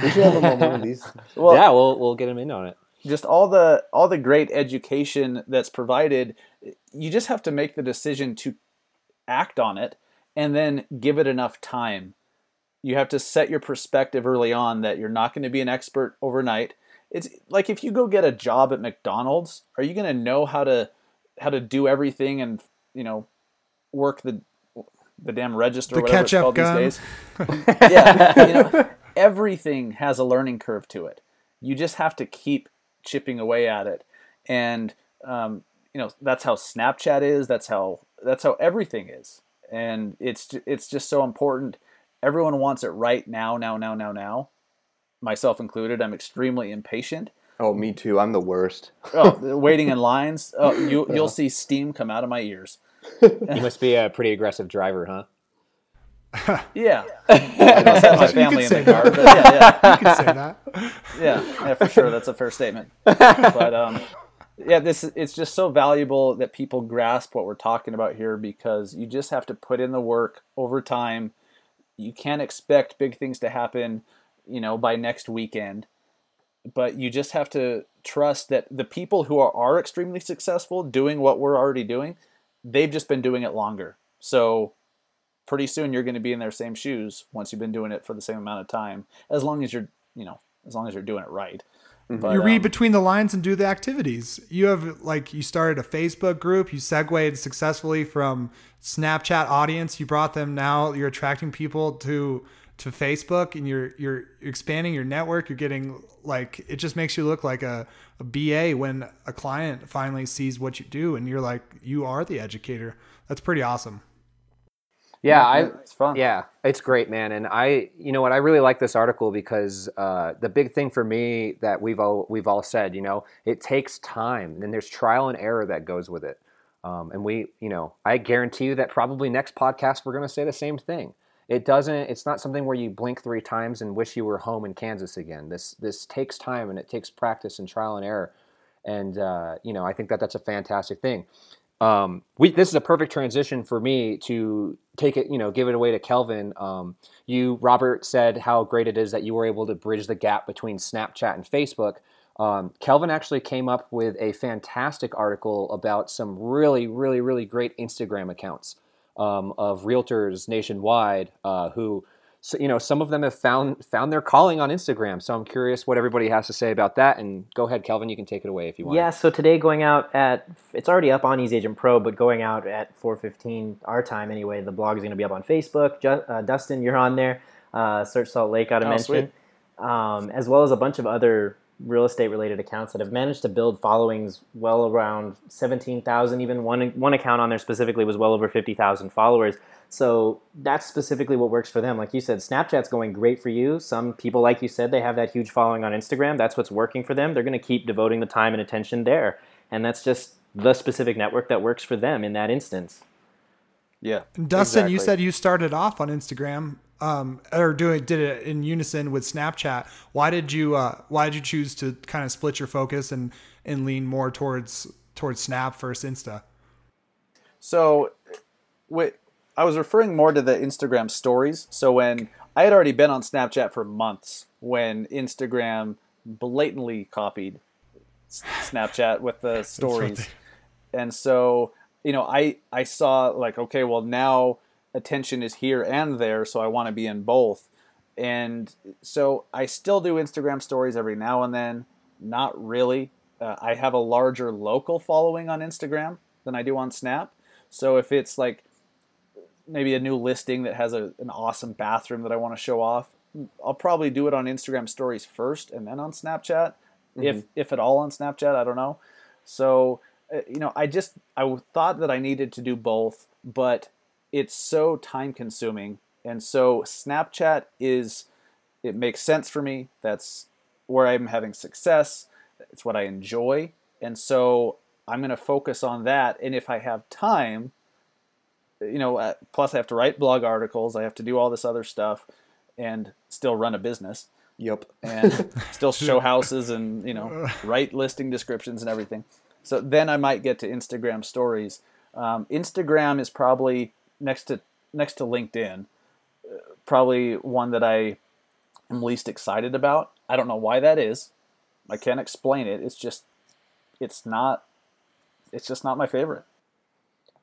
We should have him on one of these. Well, yeah, we'll we'll get him in on it. Just all the all the great education that's provided, you just have to make the decision to act on it and then give it enough time you have to set your perspective early on that you're not going to be an expert overnight. It's like if you go get a job at McDonald's, are you going to know how to how to do everything and you know work the the damn register, the whatever it's called gun. these days? yeah, you know, everything has a learning curve to it. You just have to keep chipping away at it, and um, you know that's how Snapchat is. That's how that's how everything is, and it's it's just so important Everyone wants it right now, now, now, now, now. Myself included. I'm extremely impatient. Oh, me too. I'm the worst. oh, waiting in lines. Oh, you you'll see steam come out of my ears. You must be a pretty aggressive driver, huh? yeah. I must have my family in the car, but yeah, yeah. You can say that. Yeah, yeah, for sure. That's a fair statement. But um, yeah, this it's just so valuable that people grasp what we're talking about here because you just have to put in the work over time you can't expect big things to happen, you know, by next weekend. But you just have to trust that the people who are, are extremely successful doing what we're already doing, they've just been doing it longer. So pretty soon you're going to be in their same shoes once you've been doing it for the same amount of time, as long as you're, you know, as long as you're doing it right. Mm-hmm. But, you read um, between the lines and do the activities. You have like you started a Facebook group. You segued successfully from Snapchat audience. You brought them now. You're attracting people to to Facebook, and you're you're expanding your network. You're getting like it just makes you look like a, a BA when a client finally sees what you do, and you're like you are the educator. That's pretty awesome. Yeah, I it's fun. Yeah, it's great, man. And I, you know what, I really like this article because uh, the big thing for me that we've all we've all said, you know, it takes time, and there's trial and error that goes with it. Um, and we, you know, I guarantee you that probably next podcast we're going to say the same thing. It doesn't. It's not something where you blink three times and wish you were home in Kansas again. This this takes time and it takes practice and trial and error. And uh, you know, I think that that's a fantastic thing um, we this is a perfect transition for me to take it, you know, give it away to Kelvin. Um, you, Robert, said how great it is that you were able to bridge the gap between Snapchat and Facebook. Um, Kelvin actually came up with a fantastic article about some really, really, really great Instagram accounts um, of realtors nationwide uh, who so, you know, some of them have found found their calling on Instagram. So I'm curious what everybody has to say about that. And go ahead, Kelvin, you can take it away if you want. Yeah. So today, going out at it's already up on Easy Agent Pro, but going out at 4:15 our time anyway. The blog is going to be up on Facebook. Ju- uh, Dustin, you're on there. Uh, Search Salt Lake, got to Oh, mention, um, as well as a bunch of other real estate related accounts that have managed to build followings well around 17,000 even one one account on there specifically was well over 50,000 followers. So that's specifically what works for them. Like you said Snapchat's going great for you. Some people like you said they have that huge following on Instagram. That's what's working for them. They're going to keep devoting the time and attention there. And that's just the specific network that works for them in that instance. Yeah. And Dustin, you said you started off on Instagram, um, or doing did it in unison with Snapchat. Why did you uh, Why did you choose to kind of split your focus and and lean more towards towards Snap versus Insta? So, wait, I was referring more to the Instagram stories. So when I had already been on Snapchat for months, when Instagram blatantly copied Snapchat with the stories, and so you know, I I saw like, okay, well now attention is here and there, so I want to be in both, and so I still do Instagram stories every now and then. Not really. Uh, I have a larger local following on Instagram than I do on Snap. So if it's like maybe a new listing that has a, an awesome bathroom that I want to show off, I'll probably do it on Instagram stories first and then on Snapchat, if if at all on Snapchat. I don't know. So uh, you know, I just I thought that I needed to do both, but it's so time consuming, and so Snapchat is it makes sense for me. That's where I'm having success. It's what I enjoy, and so I'm going to focus on that. And if I have time, you know, uh, plus I have to write blog articles, I have to do all this other stuff, and still run a business Yep. and still show houses and you know write listing descriptions and everything. So then I might get to Instagram stories. Um, Instagram is probably next to next to LinkedIn, uh, probably one that I am least excited about. I don't know why that is. I can't explain it. It's just it's not it's just not my favorite.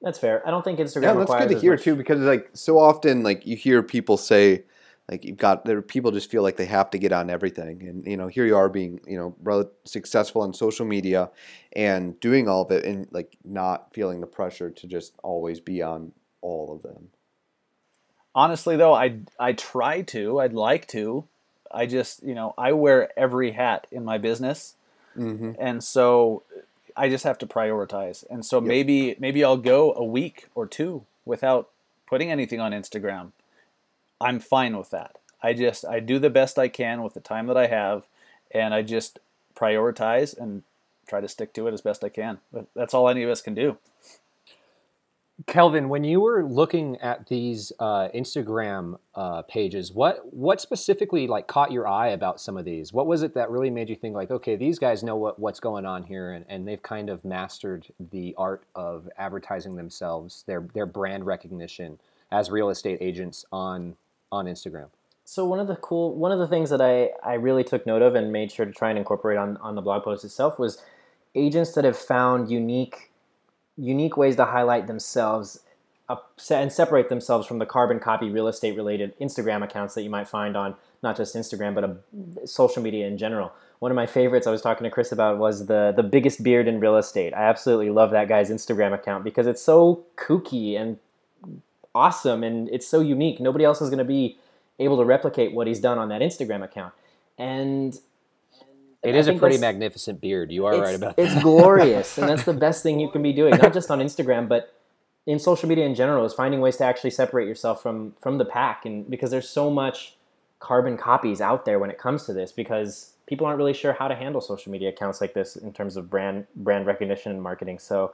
that's fair I don't think Instagram Yeah, that's good to hear much- too, because like so often, like you hear people say, like you've got there, people just feel like they have to get on everything, and you know, here you are being, you know, rel- successful on social media, and doing all of it, and like not feeling the pressure to just always be on all of them. honestly though i i try to i'd like to. I just you know i wear every hat in my business. Mm-hmm. and so i just have to prioritize. And so maybe maybe i'll go a week or two without putting anything on instagram. I'm fine with that. I just i do the best i can with the time that i have and i just prioritize and try to stick to it as best i can. But that's all any of us can do Kelvin, when you were looking at these uh, Instagram uh, pages, what what specifically like caught your eye about some of these? What was it that really made you think like, okay, these guys know what, what's going on here, and, and they've kind of mastered the art of advertising themselves, their their brand recognition as real estate agents on on Instagram. So one of the cool, one of the things that I, I really took note of and made sure to try and incorporate on, on the blog post itself was agents that have found unique unique ways to highlight themselves uh, and separate themselves from the carbon copy real estate related Instagram accounts that you might find on not just Instagram but a, social media in general. One of my favorites I was talking to Chris about was the the biggest beard in real estate. I absolutely love that guy's Instagram account because it's so kooky and awesome and it's so unique. Nobody else is going to be able to replicate what he's done on that Instagram account. And It I is a pretty magnificent beard. You are right about that. it's glorious, and that's the best thing you can be doing, not just on Instagram, but in social media in general is finding ways to actually separate yourself from from the pack and because there's so much carbon copies out there when it comes to this because people aren't really sure how to handle social media accounts like this in terms of brand brand recognition and marketing so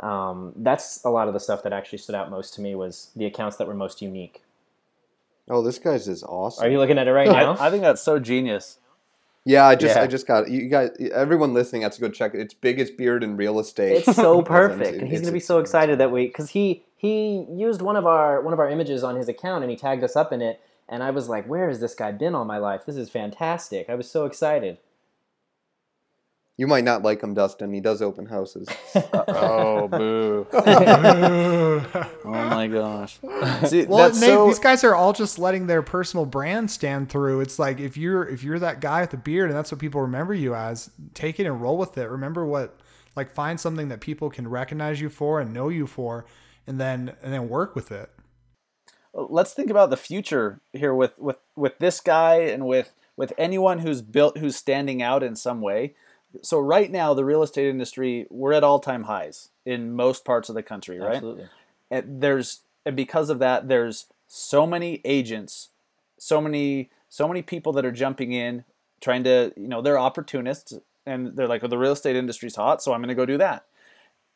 um, that's a lot of the stuff that actually stood out most to me was the accounts that were most unique Oh, this guy's is awesome. are you looking at it right now I, I think that's so genius. Yeah, I just Yeah. I just got you guys. Everyone listening has to go check it. It's biggest beard in real estate. it's so perfect and he's going to be so excited that we because he he used one of our one of our images on his account and he tagged us up in it and i was like where has this guy been all my life this is fantastic i was so excited You might not like him, Dustin. He does open houses. Oh, boo. oh my gosh. See, Well, that's Nate, so, these guys are all just letting their personal brand stand through. It's like if you're if you're that guy with the beard and that's what people remember you as, take it and roll with it. Remember what like find something that people can recognize you for and know you for, and then and then work with it. let's think about the future here with with with this guy and with with anyone who's built who's standing out in some way so right now the real estate industry we're at all-time highs in most parts of the country right? Absolutely. And there's and because of that there's so many agents so many so many people that are jumping in trying to you know they're opportunists and they're like well, the real estate industry's hot so i'm going to go do that.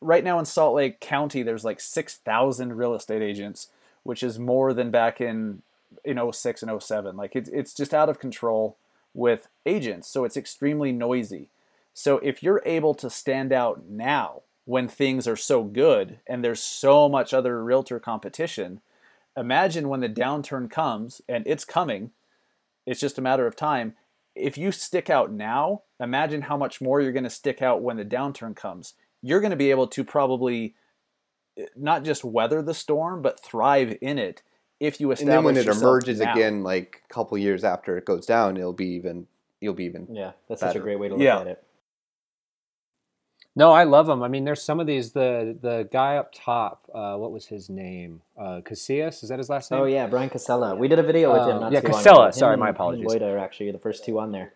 Right now in salt lake county there's like 6000 real estate agents which is more than back in in 06 and 07 like it's, it's just out of control with agents so it's extremely noisy so if you're able to stand out now when things are so good and there's so much other realtor competition, imagine when the downturn comes and it's coming, it's just a matter of time. If you stick out now, imagine how much more you're going to stick out when the downturn comes. You're going to be able to probably eh, not just weather the storm, but thrive in it if you and establish then when it emerges now. again, like a couple years after it goes down, it'll be even. You'll be even. yeah that's such a great way to look Yeah. at it No, I love them. I mean, there's some of these. The the guy up top, uh, what was his name? Uh, Casillas, is that his last name? oh yeah brian casella we did a video with him Um, not yeah, Casella. Sorry, my apologies. Lloyd are actually the first two on there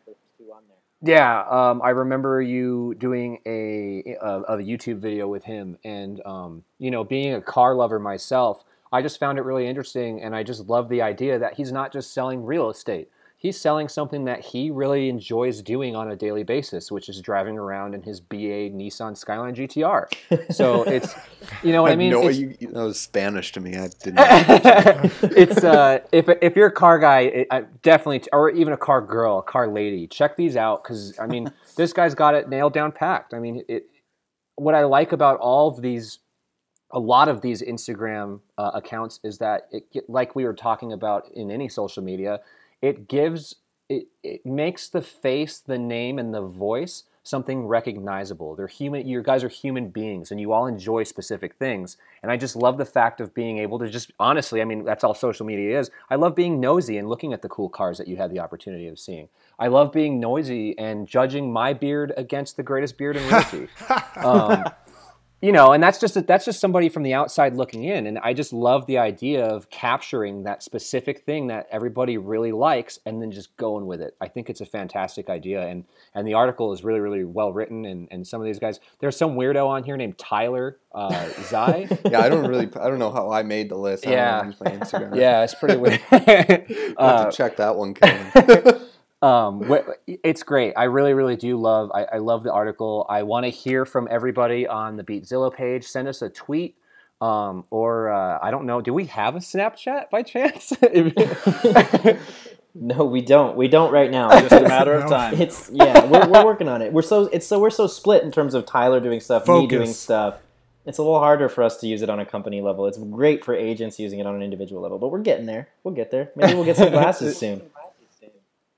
Yeah, um, I remember you doing a, a a YouTube video with him, and um, you know, being a car lover myself, I just found it really interesting, and I just love the idea that he's not just selling real estate. He's selling something that he really enjoys doing on a daily basis, which is driving around in his BA Nissan Skyline GTR. So it's, you know what I mean? no, you- that was Spanish to me. I didn't. it's uh, if if you're a car guy, it, I definitely, or even a car girl, a car lady, check these out because I mean, this guy's got it nailed down, packed. I mean, it. What I like about all of these, a lot of these Instagram uh, accounts is that it, like we were talking about in any social media, it gives it it makes the face, the name, and the voice something recognizable. They're human. You guys are human beings, and you all enjoy specific things. And I just love the fact of being able to just honestly. I mean, that's all social media is. I love being nosy and looking at the cool cars that you had the opportunity of seeing. I love being noisy and judging my beard against the greatest beard in realty. um, you know, and that's just that's just somebody from the outside looking in, and I just love the idea of capturing that specific thing that everybody really likes, and then just going with it. I think it's a fantastic idea, and and the article is really really well written, and and some of these guys, there's some weirdo on here named Tyler uh, Zey. yeah, I don't really. I don't know how I made the list. I Yeah. don't use my Instagram. yeah, it's pretty weird. I'll have Uh, to check that one. Kevin. um, it's great. I really, really do love. I, I love the article. I want to hear from everybody on the Beat Zillow page. Send us a tweet, um, or uh, I don't know. Do we have a Snapchat by chance? no we don't we don't right now just a matter of time. It's yeah, we're, we're working on it. We're so it's so we're so split in terms of Tyler doing stuff, me doing stuff. It's a little harder for us to use it on a company level. It's great for agents using it on an individual level, but we're getting there. We'll get there. Maybe we'll get some glasses soon.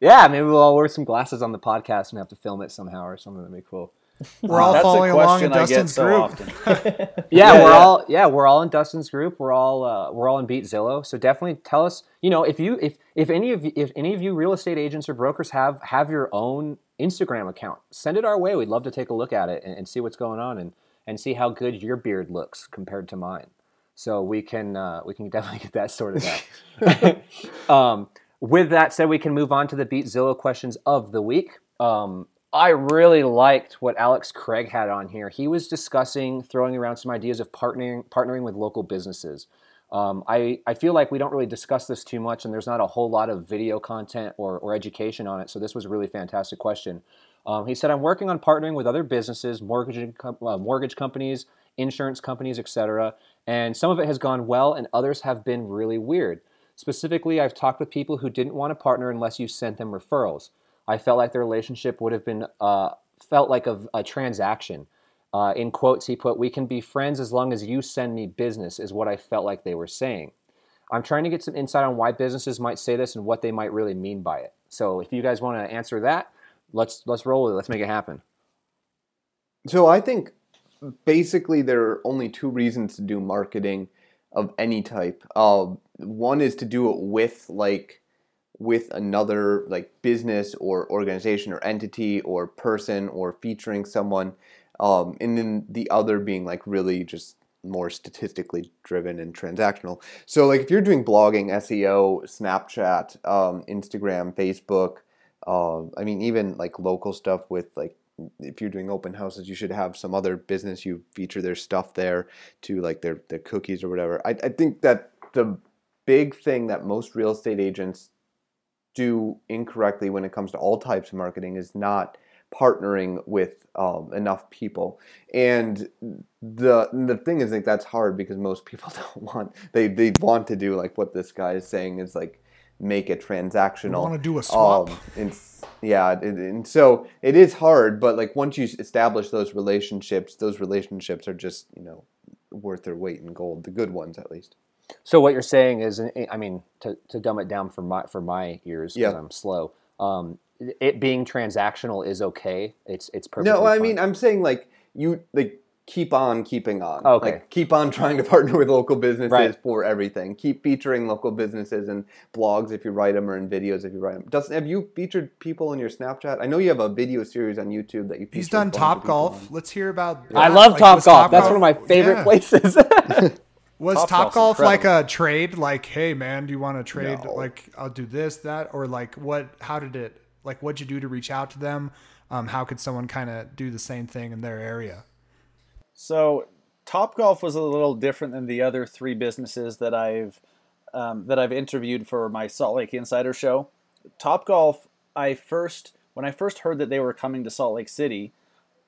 Yeah, maybe we'll all wear some glasses on the podcast and have to film it somehow or something. That'd be cool. We're all That's following along in question I get Dustin's so group. often. Yeah, Yeah, we're yeah. all yeah, we're all in Dustin's group. We're all uh, we're all in Beat Zillow. So definitely tell us. You know, if you if if any of you, if any of you real estate agents or brokers have have your own Instagram account, send it our way. We'd love to take a look at it and, and see what's going on and and see how good your beard looks compared to mine. So we can uh, we can definitely get that sorted out. um, with that said, we can move on to the Beat Zillow questions of the week. Um, I really liked what Alex Craig had on here. He was discussing throwing around some ideas of partnering partnering with local businesses. Um, I, I feel like we don't really discuss this too much, and there's not a whole lot of video content or, or education on it. So this was a really fantastic question. Um, he said, "I'm working on partnering with other businesses, mortgage uh, mortgage companies, insurance companies, etc. And some of it has gone well, and others have been really weird. Specifically, I've talked with people who didn't want to partner unless you sent them referrals. I felt like the relationship would have been uh, felt like a, a transaction." Uh, in quotes, he put, We can be friends as long as you send me business, is what I felt like they were saying. I'm trying to get some insight on why businesses might say this and what they might really mean by it. So if you guys want to answer that, let's let's roll it. Let's make it happen. So I think basically there are only two reasons to do marketing of any type. Uh, one is to do it with like with another like business or organization or entity or person or featuring someone um, and then the other being like really just more statistically driven and transactional. So like if you're doing blogging, SEO, Snapchat, um, Instagram, Facebook, uh, I mean even like local stuff with like if you're doing open houses, you should have some other business you feature their stuff there to like their their cookies or whatever. I, I think that the big thing that most real estate agents do incorrectly when it comes to all types of marketing is not partnering with um, enough people. And the the thing is like that's hard because most people don't want they they want to do like what this guy is saying is like make it transactional. I want to do a swap. Um, and, yeah, and, and so it is hard, but like once you establish those relationships, those relationships are just you know worth their weight in gold. The good ones, at least. So what you're saying is, I mean, to, to dumb it down for my for my ears because Yeah. I'm slow. Um, it being transactional is okay. It's it's perfect. No, I mean I'm saying like you like keep on keeping on. Okay. Like, keep on trying to partner with local businesses Right. for everything. Keep featuring local businesses in blogs if you write them or in videos if you write them. Dustin, have you featured people in your Snapchat? I know you have a video series on YouTube that you. He's done Top Golf. on. Let's hear about. I that. love Like, Top Golf. That's one of my favorite yeah. places. Was Top Top Golf's Golf like a trade? Like, hey man, do you want to trade? No. Like, I'll do this, that, or like, what? How did it? Like, what'd you do to reach out to them? Um, how could someone kind of do the same thing in their area? So Top Golf was a little different than the other three businesses that I've um, that I've interviewed for my Salt Lake Insider show. Top Golf, I first when I first heard that they were coming to Salt Lake City,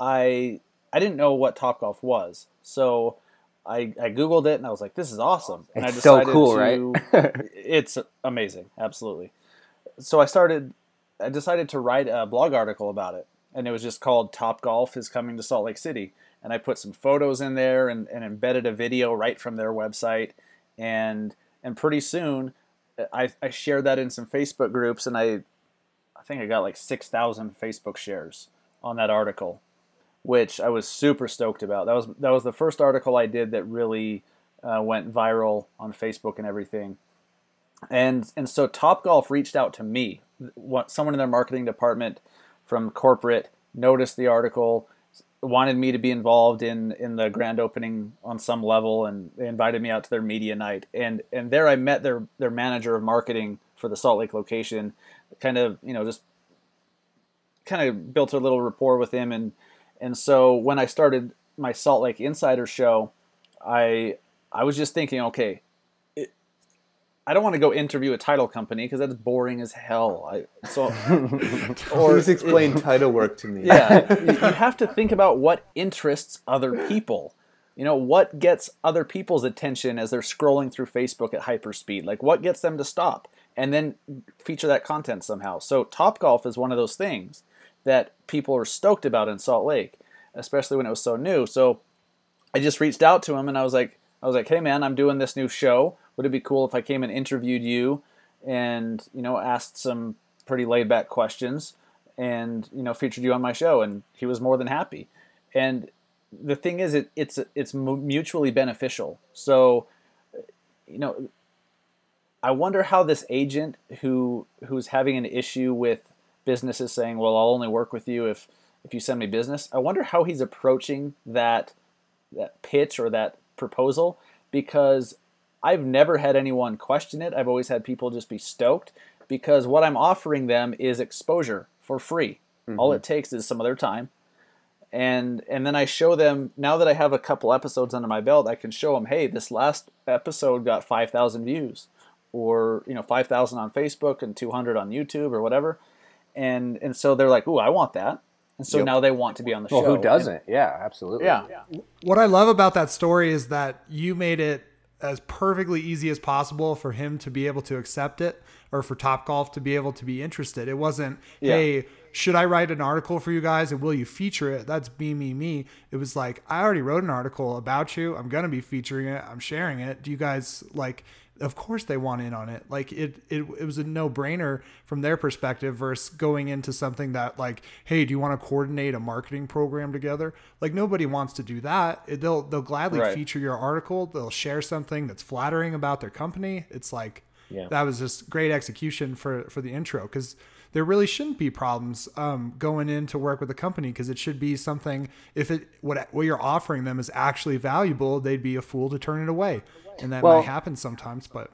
I I didn't know what Top Golf was. So I, I googled it and I was like, "This is awesome!" And It's I so decided cool, to, right? it's amazing, absolutely. So I started. I decided to write a blog article about it, and it was just called "Top Golf is coming to Salt Lake City." And I put some photos in there and, and embedded a video right from their website, and and pretty soon, I, I shared that in some Facebook groups, and I I think I got like six thousand Facebook shares on that article, which I was super stoked about. That was that was the first article I did that really uh, went viral on Facebook and everything. And and so Topgolf reached out to me. Someone in their marketing department from corporate noticed the article, wanted me to be involved in in the grand opening on some level, and they invited me out to their media night. And and there I met their their manager of marketing for the Salt Lake location. Kind of you know just kind of built a little rapport with him and and so when I started my Salt Lake Insider show, I I was just thinking, okay, I don't want to go interview a title company because that's boring as hell. I, so or Please explain title work to me. yeah, you, you have to think about what interests other people. You know, what gets other people's attention as they're scrolling through Facebook at hyperspeed? Like, what gets them to stop? And then feature that content somehow. So, Top Golf is one of those things that people are stoked about in Salt Lake, especially when it was so new. So, I just reached out to him and I was like, I was like, hey man, I'm doing this new show. Would it be cool if I came and interviewed you and, you know, asked some pretty laid back questions and, you know, featured you on my show? And he was more than happy. And the thing is, it, it's, it's mutually beneficial. So, you know, I wonder how this agent who, who's having an issue with businesses saying, well, I'll only work with you if, if you send me business. I wonder how he's approaching that that pitch or that proposal because I've never had anyone question it. I've always had people just be stoked because what I'm offering them is exposure for free. All mm-hmm. it takes is some of their time. And and then I show them now that I have a couple episodes under my belt, I can show them, hey, this last episode got five thousand views, or you know five thousand on Facebook and two hundred on YouTube or whatever, and and so they're like, ooh, I want that, and so Yep. now they want to be on the Well, show. who doesn't? Yeah, absolutely. And- yeah, What I love about that story is that you made it as perfectly easy as possible for him to be able to accept it or for Top Golf to be able to be interested. It wasn't, Yeah. hey, should I write an article for you guys and will you feature it? That's me, me, me. It was like, I already wrote an article about you. I'm going to be featuring it. I'm sharing it. Do you guys like, of course they want in on it. Like it, it, it was a no brainer from their perspective versus going into something that like, hey, do you want to coordinate a marketing program together? Like nobody wants to do that. It- They'll they'll gladly Right. feature your article. They'll share something that's flattering about their company. It's like Yeah. that was just great execution for for the intro because there really shouldn't be problems um, going in to work with a company because it should be something if it what what you're offering them is actually valuable they'd be a fool to turn it away and that Well- might happen sometimes but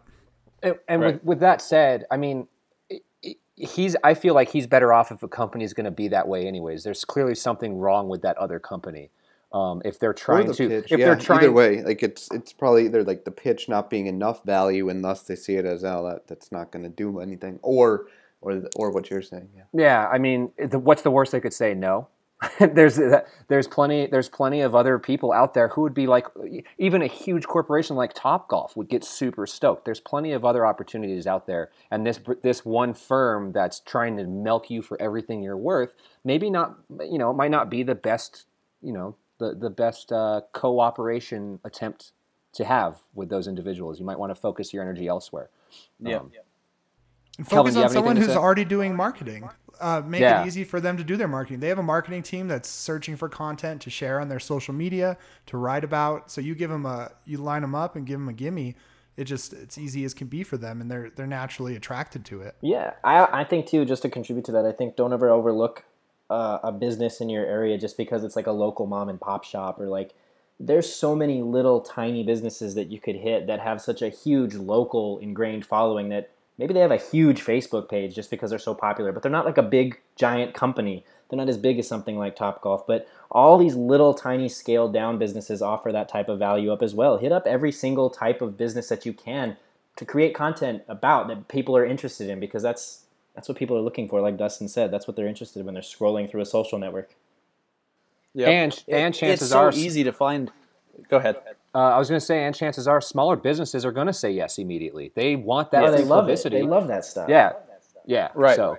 And, and Right. with, with that said, I mean, i- i- he's. I feel like he's better off if a company is going to be that way, anyways. There's clearly something wrong with that other company. Um, if they're trying the to, pitch. if yeah, they're trying, either way, like it's it's probably either like the pitch not being enough value, and thus they see it as oh that that's not going to do anything, or or or what you're saying. Yeah. Yeah, I mean, the, what's the worst they could say? No. there's there's plenty there's plenty of other people out there who would be like even a huge corporation like Topgolf would get super stoked. There's plenty of other opportunities out there, and this this one firm that's trying to milk you for everything you're worth, maybe not you know it might not be the best you know the the best uh, cooperation attempt to have with those individuals. You might want to focus your energy elsewhere. yeah. Um, And focus you on someone who's already doing marketing. Uh, make Yeah. it easy for them to do their marketing. They have a marketing team that's searching for content to share on their social media, to write about. So you give them a, you line them up and give them a gimme. It just it's easy as can be for them, and they're they're naturally attracted to it. Yeah, I, I think too. Just to contribute to that, I think don't ever overlook uh, a business in your area just because it's like a local mom and pop shop or like. There's so many little tiny businesses that you could hit that have such a huge local ingrained following that maybe they have a huge Facebook page just because they're so popular, but they're not like a big giant company. They're not as big as something like Topgolf, but all these little tiny scaled down businesses offer that type of value up as well. Hit up every single type of business that you can to create content about that people are interested in because that's that's what people are looking for like Dustin said. That's what they're interested in when they're scrolling through a social network. Yeah. And- and It- chances it's so are- easy to find. Go ahead. Uh, I was going to say, and chances are, smaller businesses are going to say yes immediately. They want that Yeah, they love it. They love that stuff. Yeah, yeah. Right. So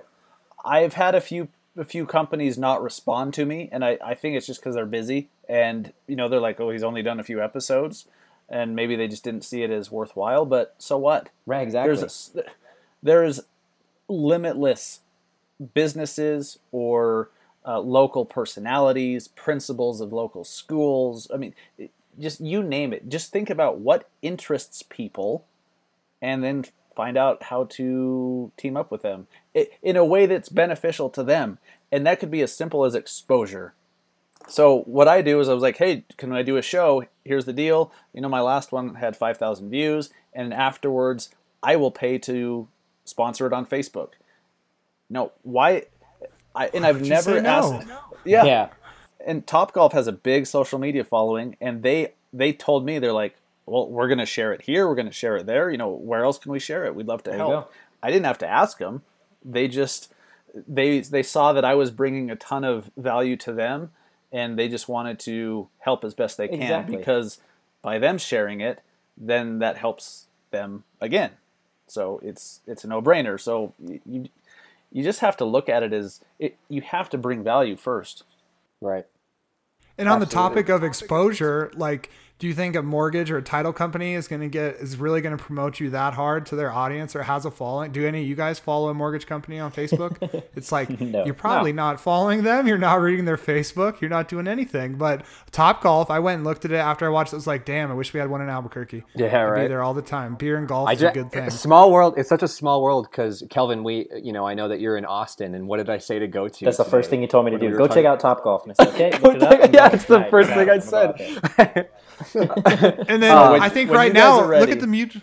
I've had a few a few companies not respond to me, and I, I think it's just because they're busy, and you know they're like, oh, he's only done a few episodes, and maybe they just didn't see it as worthwhile. But so what? Right, exactly. There's a, there's limitless businesses or uh, local personalities, principals of local schools. I mean, it- just you name it. Just think about what interests people, and then find out how to team up with them i- in a way that's beneficial to them. And that could be as simple as exposure. So what I do is I was like, hey, can I do a show? Here's the deal. You know, my last one had 5,000 views, and afterwards I will pay to sponsor it on Facebook. No, why? I, and I've never say no? asked. Yeah. yeah, And Topgolf has a big social media following, and they they told me they're like, well, we're gonna share it here, we're gonna share it there. You know, where else can we share it? We'd love to help. I didn't have to ask them. They just they they saw that I was bringing a ton of value to them, and they just wanted to help as best they can Exactly. because by them sharing it, then that helps them again. So it's it's a no brainer. So you you just have to look at it as it, you have to bring value first. Right. And on the topic of exposure, like, do you think a mortgage or a title company is going to get is really going to promote you that hard to their audience or has a following? Do any of you guys follow a mortgage company on Facebook? it's like No. you're probably not following them. You're not reading their Facebook. You're not doing anything. But Top Golf, I went and looked at it after I watched. it. I was like, damn, I wish we had one in Albuquerque. Yeah, I'd Be there all the time. Beer and golf I is a good thing. Small world. It's such a small world because Kelvin, we, you know, I know that you're in Austin, and what did I say to go to? That's the first thing you told me to When we do. were Go talking- check out Top Golf. And I said, okay, look it up. yeah, it's the first thing. I I'm gonna go out there. and then Uh, I think right now, are look at the mute.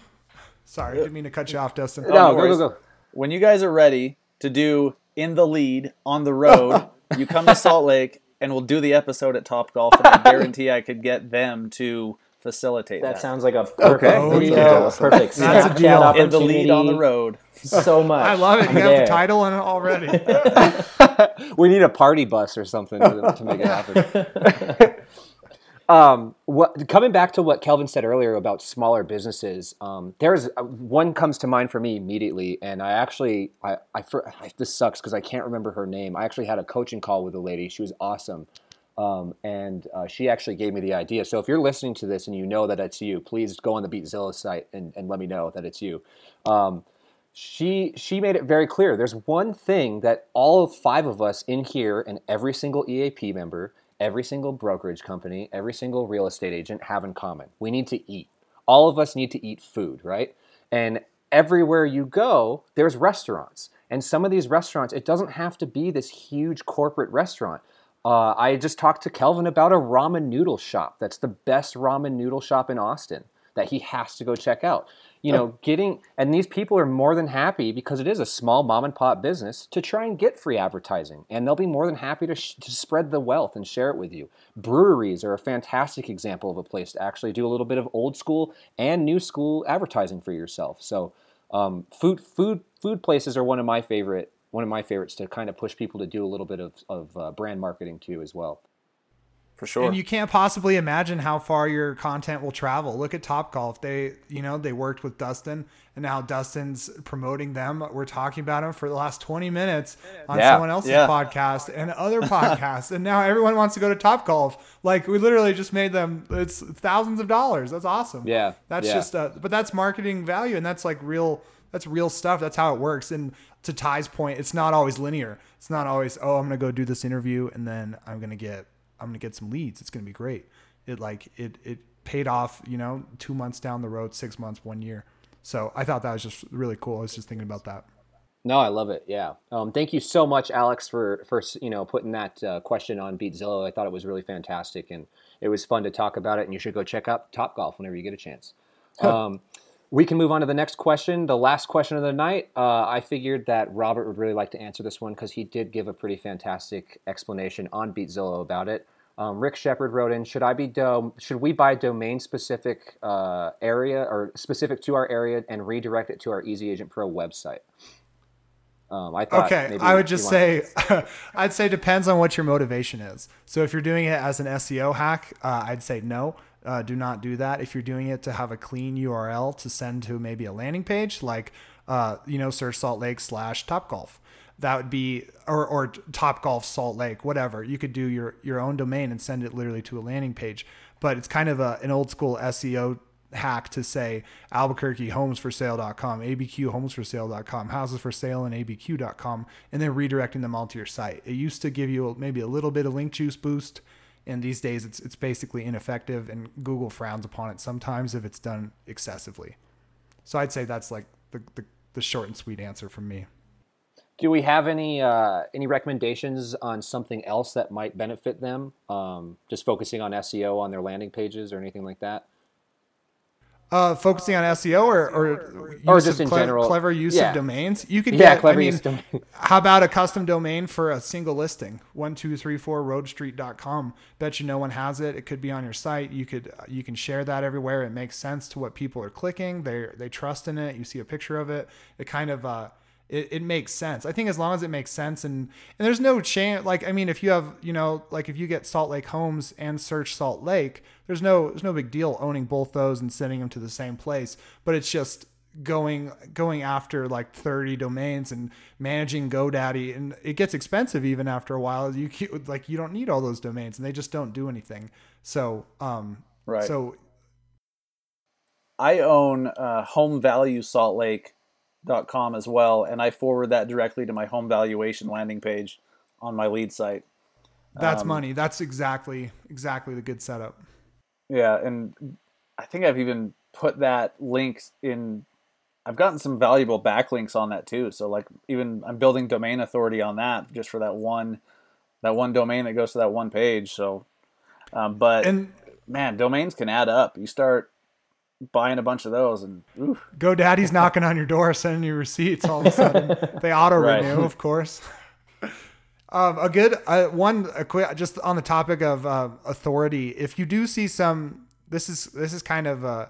Sorry, I didn't mean to cut you off, Dustin. no, no go, go, go. When you guys are ready to do in the lead on the road You come to Salt Lake, and we'll do the episode at Top Golf, and I guarantee I could get them to facilitate that. That sounds like a perfect Okay. video, Okay. perfect That's a Snapchat deal. in the lead on the road. So much. I love it. I'm You have the title in it already. we need a party bus or something to, to make it happen. Um, what, coming back to what Kelvin said earlier about smaller businesses, um, there's uh, one comes to mind for me immediately, and I actually, I, I, I this sucks because I can't remember her name. I actually had a coaching call with a lady. She was awesome. Um, and uh, she actually gave me the idea. So if you're listening to this and you know that it's you, please go on the Beat Zillow site and, and let me know that it's you. Um, she she made it very clear. There's one thing that all five of us in here and every single EAP member, every single brokerage company, every single real estate agent have in common. We need to eat. All of us need to eat food, right? And everywhere you go, there's restaurants. And some of these restaurants, it doesn't have to be this huge corporate restaurant. Uh, I just talked to Kelvin about a ramen noodle shop. That's the best ramen noodle shop in Austin that he has to go check out. You know, getting and these people are more than happy because it is a small mom and pop business to try and get free advertising, and they'll be more than happy to, sh- to spread the wealth and share it with you. Breweries are a fantastic example of a place to actually do a little bit of old school and new school advertising for yourself. So, um, food food food places are one of my favorite one of my favorites to kind of push people to do a little bit of, of uh, brand marketing too as well. For sure. And you can't possibly imagine how far your content will travel. Look at Top Golf. They, you know, they worked with Dustin, and now Dustin's promoting them. We're talking about him for the last 20 minutes on Yeah, someone else's yeah. podcast and other podcasts, and now everyone wants to go to Top Golf. Like we literally just made them. It's thousands of dollars. That's awesome. Yeah, That's yeah. just, uh, but that's marketing value, and that's like real. That's real stuff. That's how it works. And to Ty's point, it's not always linear. It's not always, oh, I'm gonna go do this interview, and then I'm gonna get I'm gonna get some leads. It's gonna be great. It like it it paid off, you know, two months down the road, six months, one year. So I thought that was just really cool. I was just thinking about that. No, I love it. Yeah. Um, thank you so much, Alex, for for you know putting that uh, question on Beat Zillow. I thought it was really fantastic, and it was fun to talk about it. And you should go check out Top Golf whenever you get a chance. Um, we can move on to the next question. The last question of the night. Uh, I figured that Robert would really like to answer this one because he did give a pretty fantastic explanation on Beat Zillow about it. Um, Rick Shepard wrote in: Should I be do- Should we buy domain specific uh, area or specific to our area and redirect it to our Easy Agent Pro website? Um, I thought Okay, maybe I would just say, I'd say depends on what your motivation is. So if you're doing it as an SEO hack, uh, I'd say no. Uh, do not do that. If you're doing it to have a clean URL to send to maybe a landing page, like uh, you know, search Salt Lake slash Top Golf. That would be or or Top Golf Salt Lake, whatever. You could do your your own domain and send it literally to a landing page. But it's kind of a, an old school SEO hack to say Albuquerque homes for sale.com, ABQ homes for sale.com, houses for sale and ABQ.com, and then redirecting them all to your site. It used to give you maybe a little bit of link juice boost, and these days it's it's basically ineffective, and Google frowns upon it sometimes if it's done excessively. So I'd say that's like the, the, the short and sweet answer from me. Do we have any uh, any recommendations on something else that might benefit them? Um, just focusing on SEO on their landing pages or anything like that. Uh, focusing on SEO or or, Or just in cle- general. clever use Yeah. of domains. You could Yeah, get. clever I mean, use domain. how about a custom domain for a single listing? One two three four roadstreet.com. Bet you no one has it. It could be on your site. You could you can share that everywhere. It makes sense to what people are clicking. They they trust in it. You see a picture of it. It kind of uh, it, it makes sense. I think as long as it makes sense and and there's no chance like I mean if you have, you know, like if you get Salt Lake Homes and search Salt Lake, there's no there's no big deal owning both those and sending them to the same place, but it's just going going after like 30 domains and managing GoDaddy and it gets expensive even after a while. You ke- like you don't need all those domains and they just don't do anything. So, um Right. so I own uh, homevaluesaltlake.com as well, and I forward that directly to my home valuation landing page on my lead site. that's Um, money. That's exactly exactly the good setup. Yeah, and I think I've even put that link in. I've gotten some valuable backlinks on that too. So like even I'm building domain authority on that just for that one, that one domain that goes to that one page. So, um, but And man, domains can add up. You start buying a bunch of those, and oof, GoDaddy's knocking on your door, sending you receipts all of a sudden. They auto renew, Right. of course. Um, a good uh, one, a quick, just on the topic of uh, authority. If you do see some, this is this is kind of uh,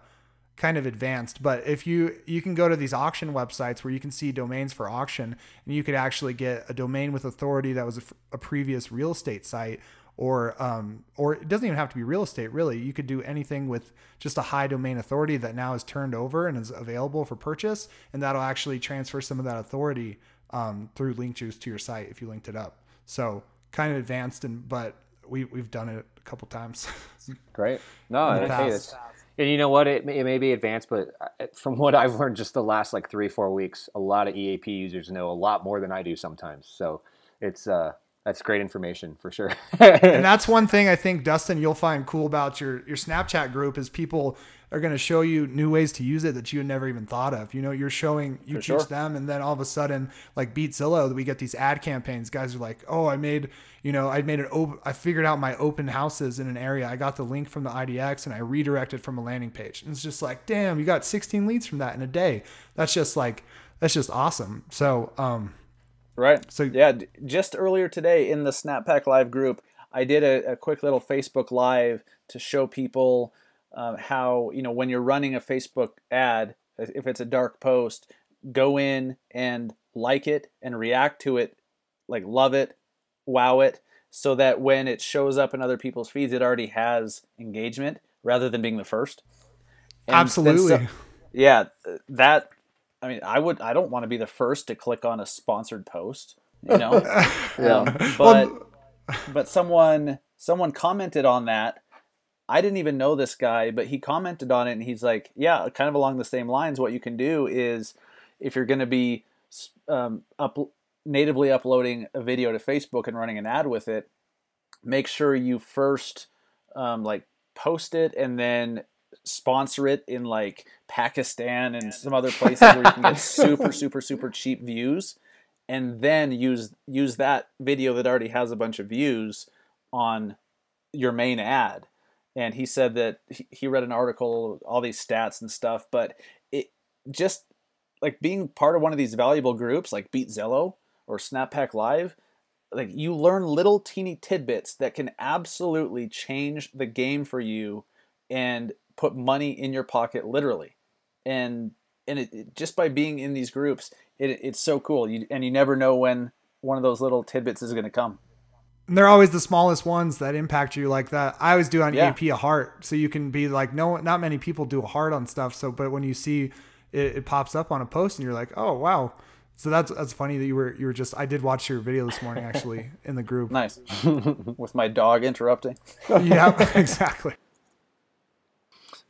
kind of advanced, but if you you can go to these auction websites where you can see domains for auction, and you could actually get a domain with authority that was a, a previous real estate site, or um, or it doesn't even have to be real estate. Really, you could do anything with just a high domain authority that now is turned over and is available for purchase, and that'll actually transfer some of that authority um, through link juice to your site if you linked it up. So kind of advanced, and but we we've done it a couple times. Great. No, In the hey, past. it's, and you know what? It, may- it may be advanced, but uh, from what I've learned just the last like three, four weeks, a lot of EAP users know a lot more than I do sometimes. So it's uh, that's great information for sure. and that's one thing I think Dustin you'll find cool about your your Snapchat group is people are going to show you new ways to use it that you had never even thought of. You know, you're showing you For teach sure. them, and then all of a sudden, like Beat Zillow, we get these ad campaigns. Guys are like, "Oh, I made you know I made an op- I figured out my open houses in an area. I got the link from the IDX and I redirected from a landing page." And it's just like, damn, you got 16 leads from that in a day. That's just like that's just awesome. So, um, Right. So- yeah, just earlier today in the SnapPack Live group, I did a, a quick little Facebook Live to show people um, how you know when you're running a Facebook ad, if it's a dark post, go in and like it and react to it, like love it, wow it, so that when it shows up in other people's feeds, it already has engagement rather than being the first. And absolutely. so- yeah, that. I mean, I would. I don't want to be the first to click on a sponsored post. You know, um, but but someone someone commented on that. I didn't even know this guy, but he commented on it, and he's like, "Yeah, kind of along the same lines. What you can do is, if you're going to be um, up natively uploading a video to Facebook and running an ad with it, make sure you first um, like post it and then sponsor it in like Pakistan and some other places where you can get super super super cheap views and then use use that video that already has a bunch of views on your main ad. And he said that he, he read an article all these stats and stuff but it just like being part of one of these valuable groups like Beat Zillow or SnapPack Live like you learn little teeny tidbits that can absolutely change the game for you and put money in your pocket literally and and it, it- just by being in these groups it, it's so cool you, and you never know when one of those little tidbits is going to come And they're always the smallest ones that impact you like that. I always do on Yeah. EAP a heart, so you can be like, no, not many people do a heart on stuff. So, but when you see it, it pops up on a post, and you're like, oh wow. So that's that's funny that you were you were just. I did watch your video this morning actually in the group. nice with my dog interrupting yeah, exactly.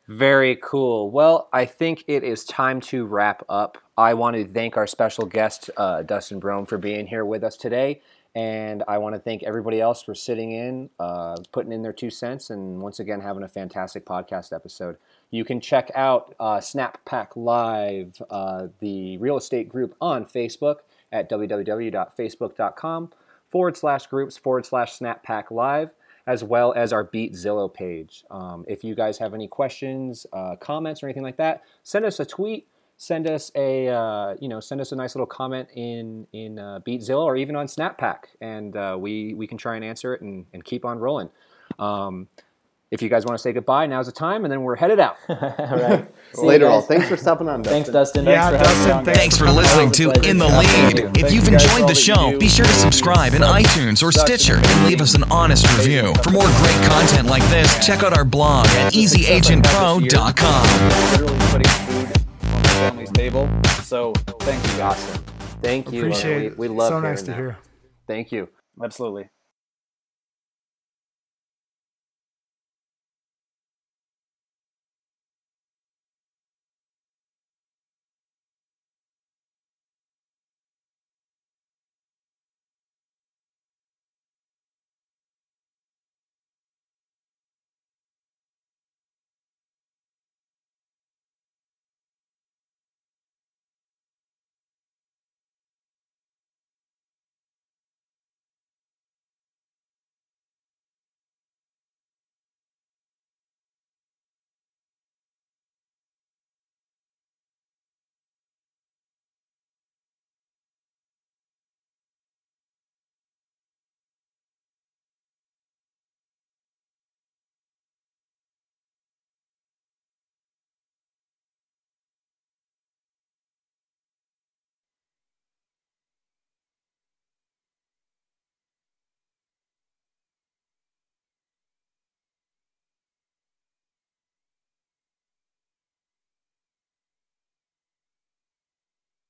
Very cool. Well, I think it is time to wrap up. I want to thank our special guest, uh, Dustin Brohm, for being here with us today. And I want to thank everybody else for sitting in, uh, putting in their two cents, and once again having a fantastic podcast episode. You can check out uh, SnapPack Live, uh, the real estate group on Facebook at www.facebook.com forward slash groups forward slash SnapPack Live as well as our Beat Zillow page. Um, if you guys have any questions, uh, comments, or anything like that, send us a tweet. Send us a uh, you know send us a nice little comment in in uh, Beat Zillow or even on SnapPack, and uh, we we can try and answer it and, and keep on rolling. Um, if you guys want to say goodbye, now's the time, and then we're headed out. All right. See Later all. Thanks for stopping on, Dustin. Thanks, Dustin. Yeah, for Dustin. Thanks, Thanks for listening to In the Absolutely. Lead. If you've you enjoyed the show, be sure to subscribe in iTunes or Stitcher and and leave us an honest review. For more great content like this, check out our blog at easyagentpro.com. literally putting food on the family's table so thank you guys Awesome. Thank you. Appreciate We, it. we love so nice to that. hear. Thank you. absolutely